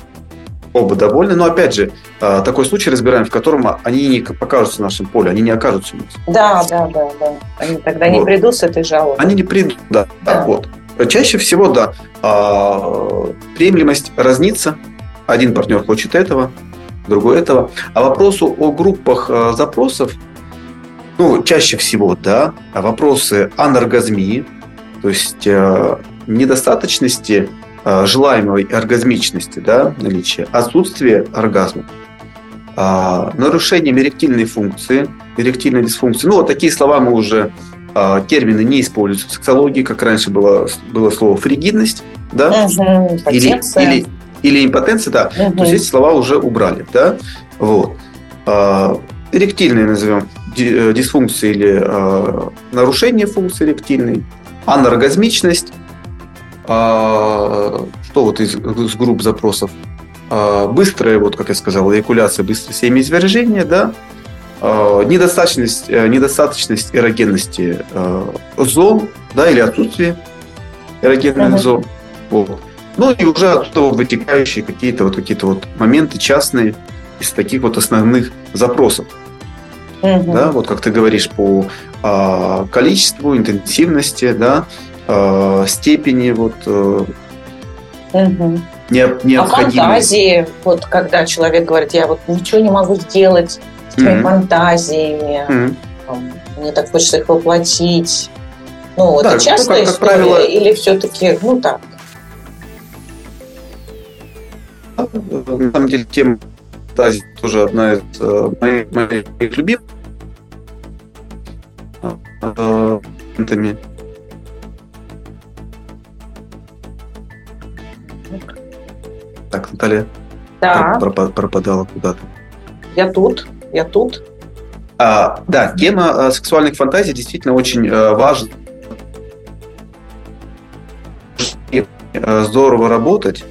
оба довольны. Но опять же, а, такой случай разбираем, в котором они не покажутся в нашем поле, они не окажутся у нас. Да, да, да, да. Они тогда вот. не придут с этой жалобой. Они не придут, да. да. Вот. Чаще всего, да, а, приемлемость разнится. Один партнер хочет этого, другой этого. А вопросу о группах а, запросов ну, чаще всего, да, а вопросы аноргазмии, то есть э, недостаточности э, желаемой оргазмичности, да, наличия, отсутствие оргазма, а, нарушением эректильной функции, эректильной дисфункции. Ну, вот такие слова мы уже а, термины не используются в сексологии, как раньше было, было слово фригидность, да, Угу, или, или, или импотенция, да, Мгм. то есть эти слова уже убрали, да, вот. Эректильные назовем э, дисфункции или а, нарушение функции эректильной, аноргазмичность, а, что вот из, из групп запросов, А, быстрая, вот как я сказал, эякуляция, быстрое семяизвержение, да, А, недостаточность, э, недостаточность эрогенности э, зон, да, или отсутствие эрогенных Мгм. зон. Вот. Ну и уже оттуда вытекающие какие-то вот какие-то вот моменты частные из таких вот основных запросов. Мгм. Да, вот как ты говоришь по а, количеству, интенсивности, да, а, степени вот э, Мгм. не- А необходимой. фантазии, вот когда человек говорит, я вот ничего не могу сделать с твоими Мгм. фантазиями, там, мне так хочется их воплотить. Ну, Да, это ну, частая как- как история правило- или все-таки, ну так? На самом деле тема фантазии тоже одна из э, моих, моих любимых. Э. Так, Наталья Да, пропа- пропадала куда-то. я тут, я тут. А, да, тема э, сексуальных фантазий действительно очень э, важна. И, э, здорово работать.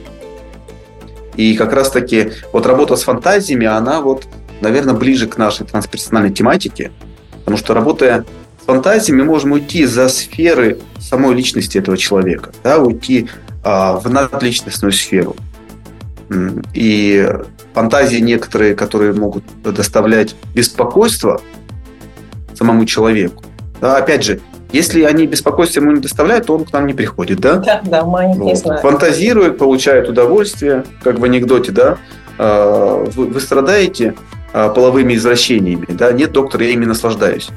И как раз-таки вот работа с фантазиями, она вот, наверное, ближе к нашей трансперсональной тематике. Потому что работая с фантазиями, мы можем уйти за сферы самой личности этого человека, да, уйти а, в надличностную сферу. И фантазии некоторые, которые могут доставлять беспокойство самому человеку. Да, опять же, если они беспокойство ему не доставляют, то он к нам не приходит, да? Да, да, маленький Вот. знаю. Фантазирует, получает удовольствие, как в анекдоте, да? А, Вы, вы страдаете а, половыми извращениями, да? Нет, доктор, я ими наслаждаюсь.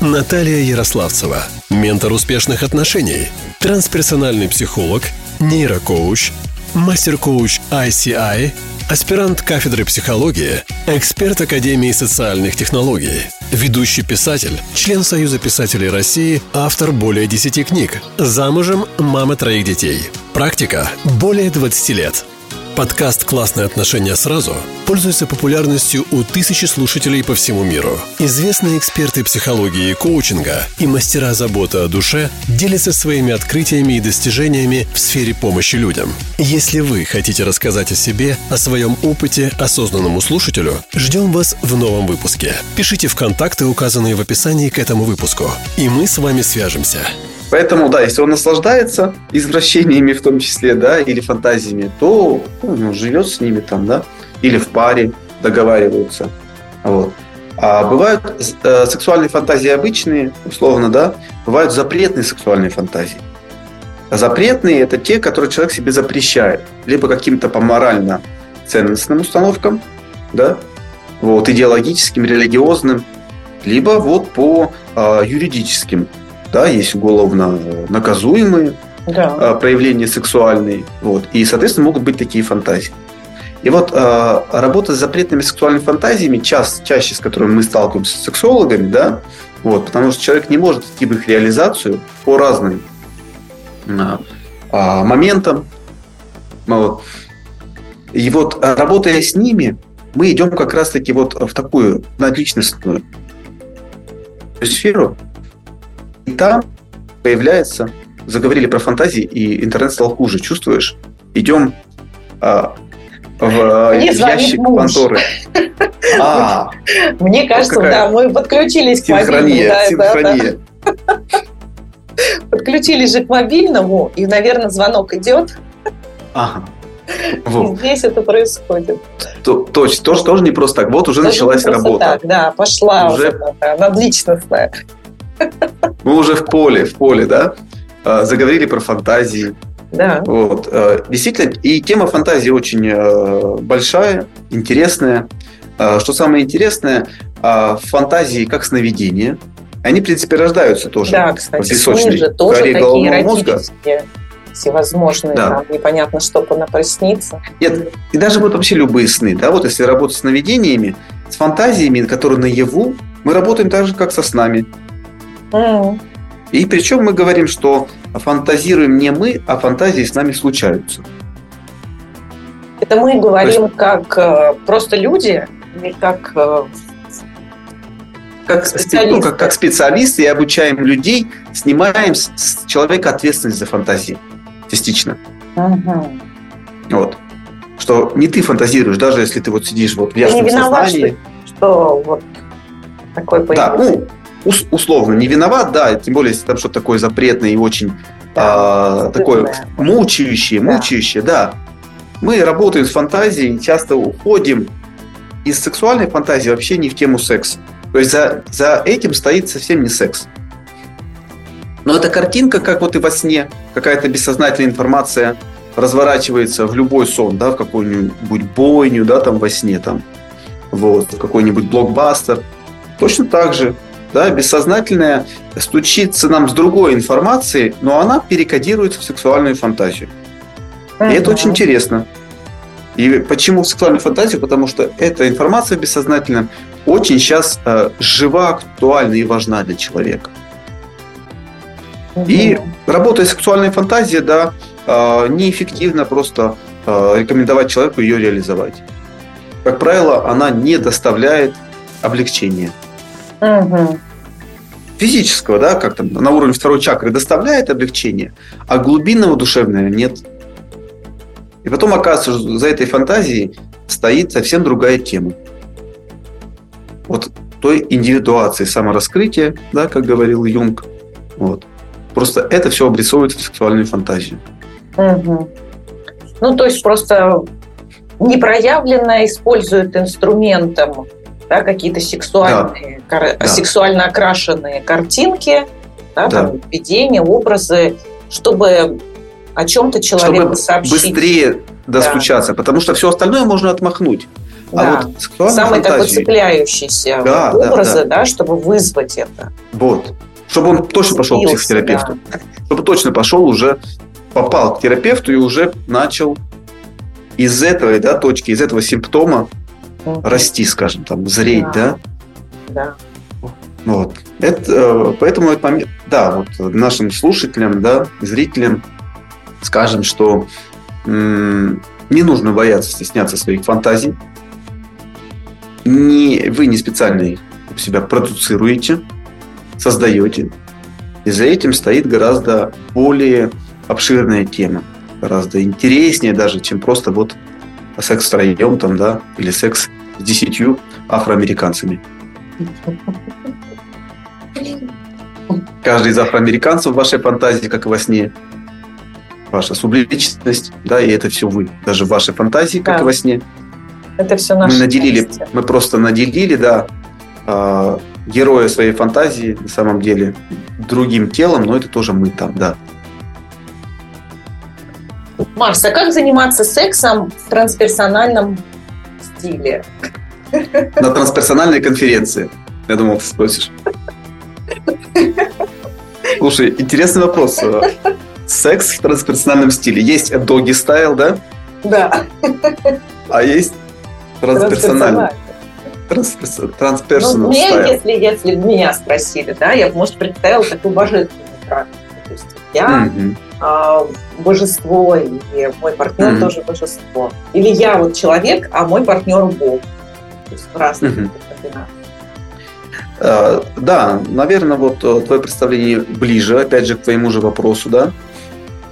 Наталья Ярославцева, ментор успешных отношений, трансперсональный психолог, нейрокоуч, мастер-коуч ICI, аспирант кафедры психологии, эксперт Академии социальных технологий, ведущий писатель, член Союза писателей России, автор более 10 книг, замужем, мама троих детей. Практика более 20 лет. Подкаст «Классные отношения сразу» пользуется популярностью у тысячи слушателей по всему миру. Известные эксперты психологии и коучинга и мастера заботы о душе делятся своими открытиями и достижениями в сфере помощи людям. Если вы хотите рассказать о себе, о своем опыте осознанному слушателю, ждем вас в новом выпуске. Пишите в контакты, указанные в описании к этому выпуску, и мы с вами свяжемся. Поэтому, да, если он наслаждается извращениями в том числе, да, или фантазиями, то ну, ну, живет с ними там, да, или в паре договариваются. Вот. А бывают э, сексуальные фантазии обычные, условно, да, бывают запретные сексуальные фантазии. Запретные – это те, которые человек себе запрещает. Либо каким-то по морально-ценностным установкам, да, вот, идеологическим, религиозным, либо вот по э, юридическим да, есть уголовно наказуемые Да. э, проявления сексуальные, вот, и, соответственно, могут быть такие фантазии. И вот э, работа с запретными сексуальными фантазиями, час, чаще с которыми мы сталкиваемся с сексологами, да, вот, потому что человек не может идти в их реализацию по разным э, э, моментам. Вот. И вот работая с ними, мы идем как раз-таки вот в такую надличностную сферу, и там появляется, заговорили про фантазии, и интернет стал хуже. Чувствуешь? Идем а, в Мне звонит ящик муж. Панторы. <laughs> А, Мне кажется, да, мы подключились к мобильному. да, синхрония. да. Подключились же к мобильному, и, наверное, звонок идет, Ага. и Вот. здесь это происходит. То- Точно, тоже, тоже не просто так. Вот уже Даже началась работа. Так, да, пошла Уже- уже, да, надличностная. Мы уже в поле, в поле, да? А, Заговорили про фантазии. Да. Вот. э, Действительно, и тема фантазии очень э, большая, интересная. Э, Что самое интересное, фантазии как сновидения, они, в принципе, рождаются тоже Да, кстати, сны же тоже такие головного мозга. всевозможные, да. там непонятно что понапроснится. Нет, и даже вот вообще любые сны, да, вот если работать с сновидениями, с фантазиями, которые наяву, мы работаем так же, как со снами. Mm. И причем мы говорим, что фантазируем не мы, а фантазии с нами случаются. Это мы говорим есть, как э, просто люди или как э, как специалисты. Ну, как, как специалисты и обучаем людей, снимаем с, с человека ответственность за фантазии частично. Угу. Вот. Что не ты фантазируешь, даже если ты вот сидишь вот в ясном не виноват, сознании. Что, что вот такой Да, ну, ус- условно, не виноват, да, тем более, если там что-то такое запретное и очень да, а, такое мучающее, да. мучающее, да. Мы работаем с фантазией, часто уходим из сексуальной фантазии вообще не в тему секса. То есть за, за этим стоит совсем не секс. Но эта картинка, как вот и во сне, какая-то бессознательная информация разворачивается в любой сон, да, в какую-нибудь бойню, да, там во сне, там, вот, в какой-нибудь блокбастер. Точно так же, да, бессознательная стучится нам с другой информацией, но она перекодируется в сексуальную фантазию. И это очень интересно. И почему в сексуальную фантазию? Потому что эта информация бессознательная очень сейчас э, жива, актуальна и важна для человека. И работая с сексуальной фантазией, да, э, неэффективно просто э, рекомендовать человеку ее реализовать. Как правило, она не доставляет облегчения. Угу. Физического, да, как там на уровне второй чакры доставляет облегчение, а глубинного душевного нет. И потом оказывается, что за этой фантазией стоит совсем другая тема. Вот той индивидуации, самораскрытия, да, как говорил Юнг. Вот. Просто это все обрисовывается в сексуальную фантазию. Угу. Ну, то есть просто непроявленно используют инструментом да, какие-то сексуальные, да. Кар- да. сексуально окрашенные картинки, да, да. Там, видения, образы, чтобы о чем-то человеку чтобы сообщить. быстрее достучаться, да. потому что все остальное можно отмахнуть. А вот Самый такой цепляющийся да, образы, да, да. да, чтобы вызвать это. Вот. Чтобы он точно пошел к психотерапевту. Да. Чтобы точно пошел уже, попал к терапевту и уже начал из этой да, точки, из этого симптома угу. расти, скажем, там, зреть, да? Да. Вот. Это, э, поэтому, да, вот нашим слушателям, да, зрителям скажем, что м- не нужно бояться стесняться своих фантазий, не, вы не специально их у себя продуцируете, создаете. И за этим стоит гораздо более обширная тема, гораздо интереснее даже, чем просто вот секс втроем там, да, или секс с десятью афроамериканцами. Каждый из афроамериканцев в вашей фантазии, как и во сне, ваша субличность, да, и это все вы, даже в вашей фантазии, как да. и во сне. Это все наше. Мы наделили, счастье. мы просто наделили, да, э, героя своей фантазии на самом деле другим телом, но это тоже мы там, да. Марс, а как заниматься сексом в трансперсональном стиле? На трансперсональной конференции. Я думал, ты спросишь. Слушай, интересный вопрос. Секс в трансперсональном стиле. Есть доги стайл, да? Да. А есть Трансперсонально. Трансперсонал. Ну, мне, если, если меня спросили, да, я, может, представила такую божественную практику. То есть я mm-hmm. а, божество, и мой партнер mm-hmm. тоже божество. Или я вот человек, а мой партнер Бог. То есть разные mm-hmm. Да, наверное, вот э, твое представление ближе, опять же, к твоему же вопросу, да.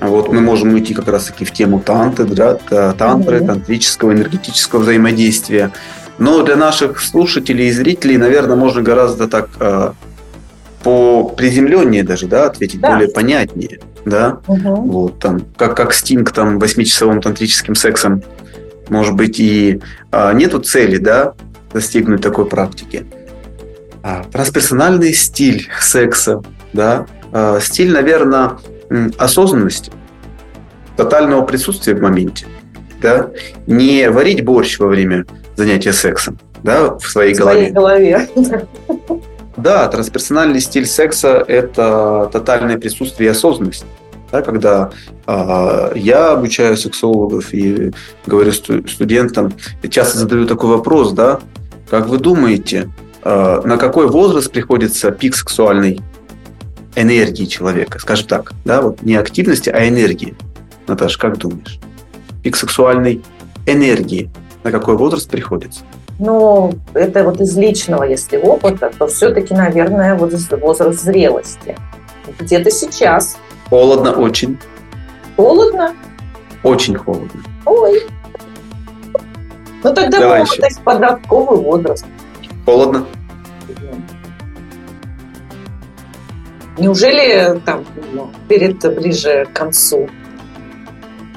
Вот мы можем уйти как раз-таки в тему танты, да, тантры, mm-hmm. тантрического, энергетического взаимодействия. Но для наших слушателей и зрителей, наверное, можно гораздо так э, по приземленнее даже, да, ответить да. более понятнее, да. Угу. Вот там, как как стинг там восьмичасовым тантрическим сексом, может быть и э, нету цели, да, достигнуть такой практики. А, трансперсональный стиль секса, да, э, стиль, наверное, осознанности, тотального присутствия в моменте. Да? Не варить борщ во время занятия сексом да, в своей, в своей голове. <laughs> Да, трансперсональный стиль секса – это тотальное присутствие и осознанность. Да, когда э, я обучаю сексологов и говорю сту- студентам, часто задаю такой вопрос, да, как вы думаете, э, на какой возраст приходится пик сексуальной энергии человека? Скажем так, да, вот не активности, а энергии. Наташа, как думаешь? Пик сексуальной энергии на какой возраст приходится? Ну, это вот из личного, если опыта, то все-таки, наверное, вот возраст зрелости. Где-то сейчас. Холодно очень. Холодно? Очень холодно. Ой. Ну тогда Давай еще. подростковый возраст. Холодно. Неужели там ну, перед ближе к концу?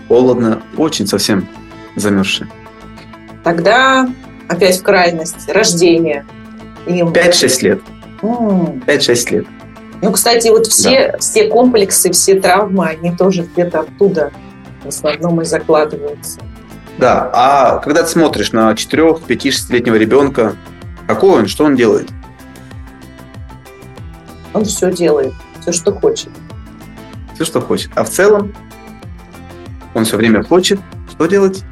Холодно. Очень совсем замерзшие. Тогда опять в крайность. Рождение. Им. 5-6 лет. М. 5-6 лет. Ну, кстати, вот все, все комплексы, все травмы, они тоже где-то оттуда в основном и закладываются. Да, а когда ты смотришь на 4, 5, 6-летнего ребенка, какой он, что он делает? Он все делает, все, что хочет. Все, что хочет. А в целом он все время хочет что делать?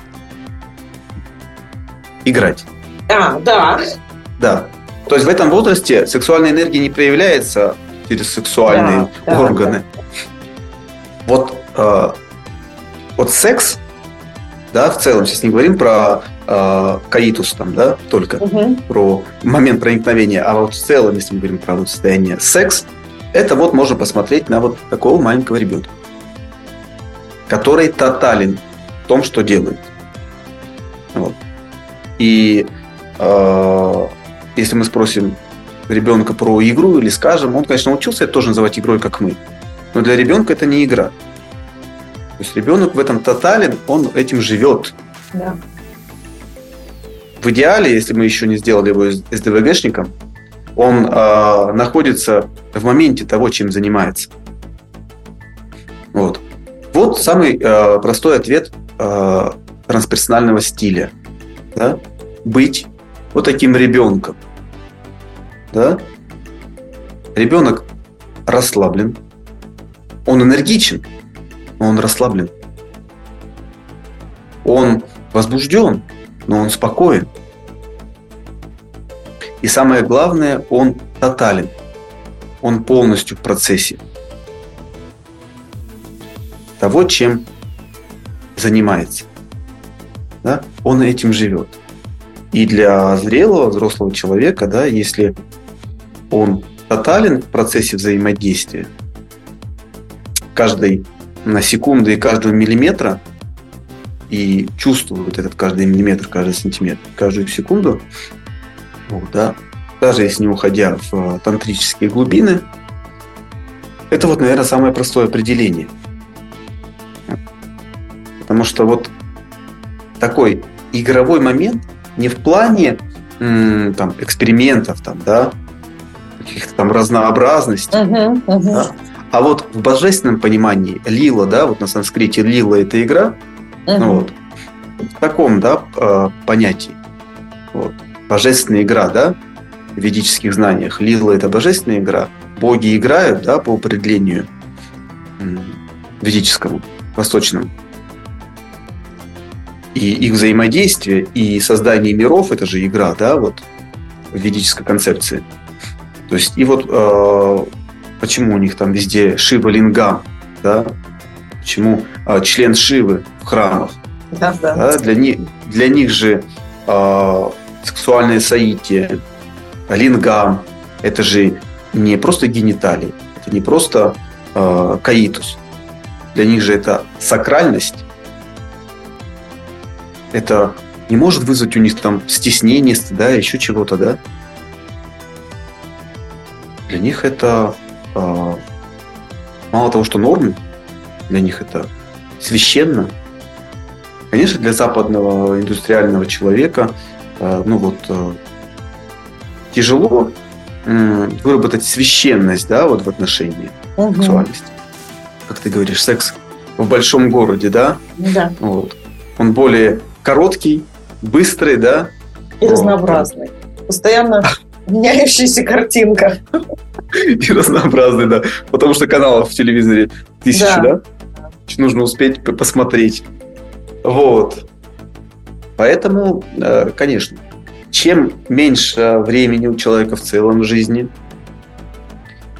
Играть. А, да. Да. То есть в этом возрасте сексуальная энергия не проявляется через сексуальные Да, да, органы. Вот, э, вот секс, да, в целом, сейчас не говорим про э, каитус там, да, только Мгм. про момент проникновения, а вот в целом, если мы говорим про вот состояние секс, это вот можно посмотреть на вот такого маленького ребенка, который тотален в том, что делает. И э, если мы спросим ребенка про игру или скажем, он, конечно, научился это тоже называть игрой, как мы. Но для ребенка это не игра. То есть ребенок в этом тотален, он этим живет. Да. В идеале, если мы еще не сделали его СДВГшником, он э, находится в моменте того, чем занимается. Вот. Вот самый э, простой ответ э, трансперсонального стиля. Да? Быть вот таким ребенком. Да? Ребенок расслаблен. Он энергичен, но он расслаблен. Он возбужден, но он спокоен. И самое главное, он тотален. Он полностью в процессе того, чем занимается. Да? Он этим живет. И для зрелого, взрослого человека, да, если он тотален в процессе взаимодействия, каждой на секунду и каждого миллиметра, и чувствует этот каждый миллиметр, каждый сантиметр, каждую секунду, вот, да, даже если не уходя в э, тантрические глубины, это вот, наверное, самое простое определение. Потому что вот такой игровой момент не в плане там, экспериментов, там, да, каких-то там разнообразностей, Мгм, мгм. Да. а вот в божественном понимании лила, да, вот на санскрите лила это игра, Мгм. ну вот, в таком, да, э, понятии. Вот. Божественная игра, да, в ведических знаниях. Лила – это божественная игра. Боги играют, да, по определению ведическому, восточному. И их взаимодействие и создание миров – это же игра, да, вот, в ведической концепции. То есть, и вот э, почему у них там везде Шива Лингам, да, почему э, член Шивы в храмах, Да, да. да, для, них, для них же э, сексуальное соитие, лингам, это же не просто гениталии, это не просто э, каитус. Для них же это сакральность. Это не может вызвать у них там стеснение, стыда, еще чего-то, да? Для них это э, мало того, что норм, для них это священно. Конечно, для западного индустриального человека, э, ну вот, э, тяжело м, выработать священность, да, вот в отношении Мгм. сексуальности. Как ты говоришь, секс в большом городе, да, Да. вот. Он более короткий, быстрый, да, И Вот. разнообразный. Постоянно <laughs> меняющаяся картинка. и разнообразный, да. Потому что каналов в телевизоре тысячи, да? да? Нужно успеть посмотреть. Вот. Поэтому, э, конечно, чем меньше времени у человека в целом в жизни,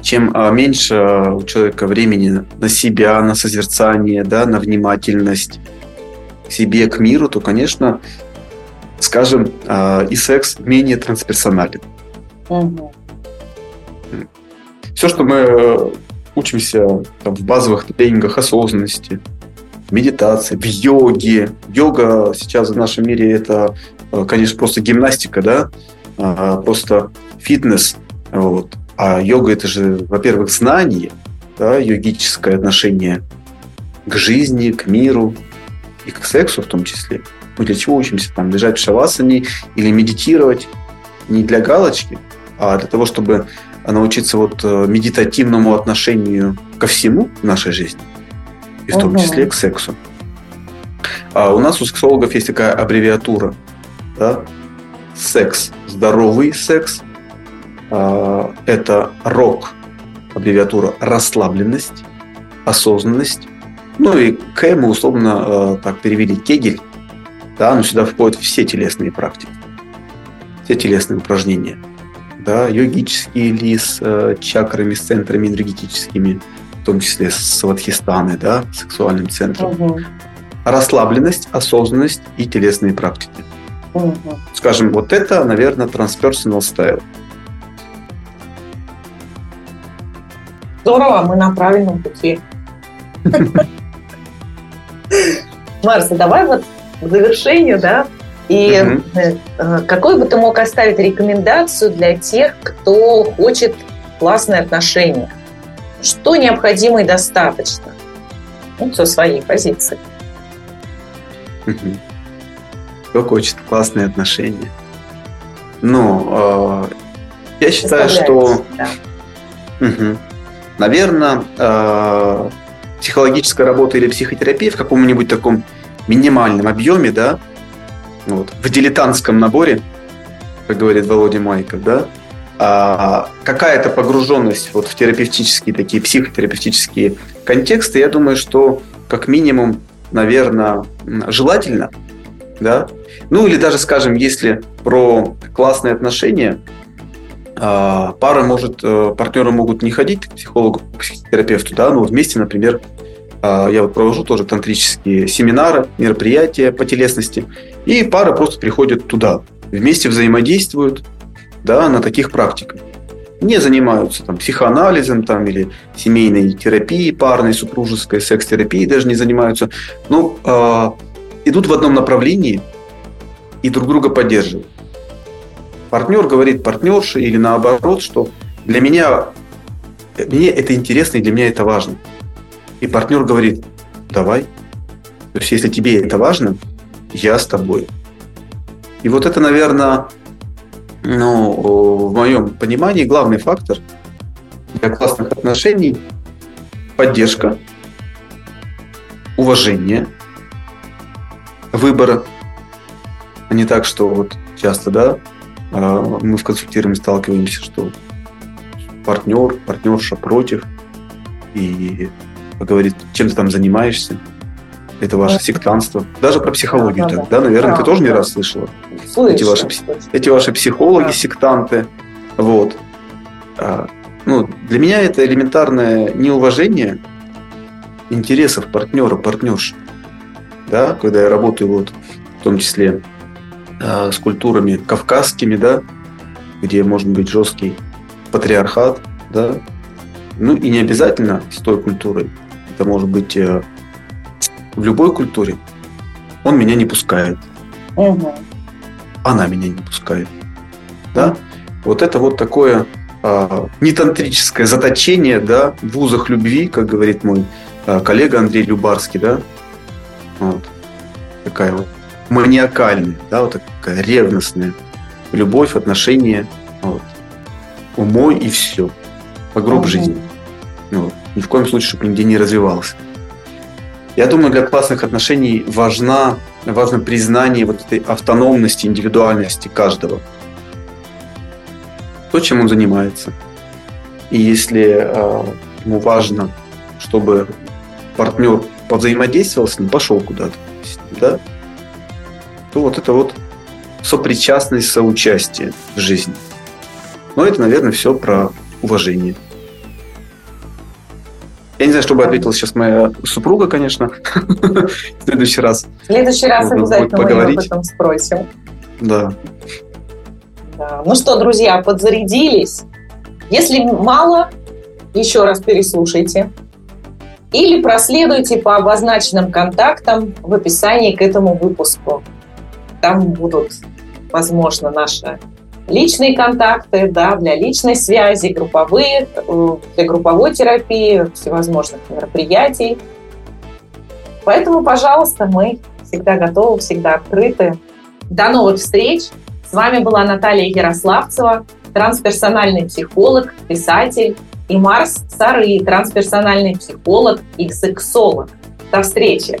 чем а, меньше у человека времени на себя, на созерцание, да, на внимательность к себе, к миру, то, конечно, скажем, а, и секс менее трансперсонален. Угу. Все, что мы э, учимся там, в базовых тренингах осознанности, медитации, в йоге. Йога сейчас в нашем мире это, э, конечно, просто гимнастика, да, а, просто фитнес. Вот. А йога это же, во-первых, знание, да, йогическое отношение к жизни, к миру и к сексу в том числе. Мы для чего учимся? Там лежать в шавасане или медитировать не для галочки, а для того, чтобы научиться вот э, медитативному отношению ко всему в нашей жизни, и в том числе к сексу. А у нас у сексологов есть такая аббревиатура, да? секс, здоровый секс, а, это рок, аббревиатура расслабленность, осознанность, ну и К мы условно э, так перевели Кегель, да, но сюда входят все телесные практики, все телесные упражнения – да, йогический ли с э, чакрами, с центрами энергетическими, в том числе с вадхистаны, да, сексуальным центром. Угу. Расслабленность, осознанность и телесные практики. Угу. Скажем, вот это, наверное, transpersonal style. Здорово, мы на правильном пути. <laughs> Марса, давай вот к завершению, да, и угу. какой бы ты мог оставить рекомендацию для тех, кто хочет классные отношения? Что необходимо и достаточно? Ну, со своей позиции. Угу. Кто хочет классные отношения? Ну, э, я считаю, что... Да. Угу. Наверное, э, психологическая работа или психотерапия в каком-нибудь таком минимальном объеме, да, вот, в дилетантском наборе, как говорит Володя Майков, да, а какая-то погруженность вот в терапевтические такие психотерапевтические контексты, я думаю, что как минимум, наверное, желательно, да, ну или даже, скажем, если про классные отношения, пара может, э, партнеры могут не ходить к психологу, к психотерапевту, да, но вместе, например, а, я вот провожу тоже тантрические семинары, мероприятия по телесности, и пары просто приходят туда, вместе взаимодействуют да, на таких практиках. Не занимаются там, психоанализом там, или семейной терапией, парной, супружеской, секс-терапией даже не занимаются. Но э, идут в одном направлении и друг друга поддерживают. Партнер говорит партнерше или наоборот, что для меня мне это интересно и для меня это важно. И партнер говорит, давай. То есть, если тебе это важно, я с тобой. И вот это, наверное, ну, в моем понимании главный фактор для классных отношений – поддержка, уважение, выбора. А не так, что вот часто, да, мы в консультировании сталкиваемся, что партнер, партнерша против, и говорит, чем ты там занимаешься, это ваше да. сектанство. Даже про психологию да, так, да, да? Наверное, да, ты тоже да. не раз слышала. Слышала. Эти ваши, эти ваши психологи, да. сектанты. Вот. А, ну, для меня это элементарное неуважение интересов партнера, партнерши. Да, когда я работаю вот в том числе а, с культурами кавказскими, да, где может быть жесткий патриархат, да, ну и не обязательно с той культурой. Это может быть э, в любой культуре. Он меня не пускает. Угу. Она меня не пускает. Да? Вот это вот такое а, нетантрическое заточение да, в вузах любви, как говорит мой а, коллега Андрей Любарский, да, вот. такая вот маниакальная, да, вот такая ревностная любовь, отношения, вот. умой и все, по гроб жизни. Вот. Ни в коем случае, чтобы нигде не развивался. Я думаю, для классных отношений важна, важно признание вот этой автономности, индивидуальности каждого. То, чем он занимается. И если э, ему важно, чтобы партнер повзаимодействовал с ним, пошел куда-то, да, то вот это вот сопричастность, соучастие в жизни. Но это, наверное, все про уважение. Я не знаю, что бы ответила сейчас моя супруга, конечно, <laughs> в следующий раз. В следующий раз обязательно мы ее об этом спросим. Да. да. Ну что, друзья, подзарядились? Если мало, еще раз переслушайте. Или проследуйте по обозначенным контактам в описании к этому выпуску. Там будут, возможно, наши личные контакты, да, для личной связи, групповые, э, для групповой терапии, всевозможных мероприятий. Поэтому, пожалуйста, мы всегда готовы, всегда открыты. До новых встреч! С вами была Наталья Ярославцева, трансперсональный психолог, писатель, и Марс Сары, трансперсональный психолог и сексолог. До встречи!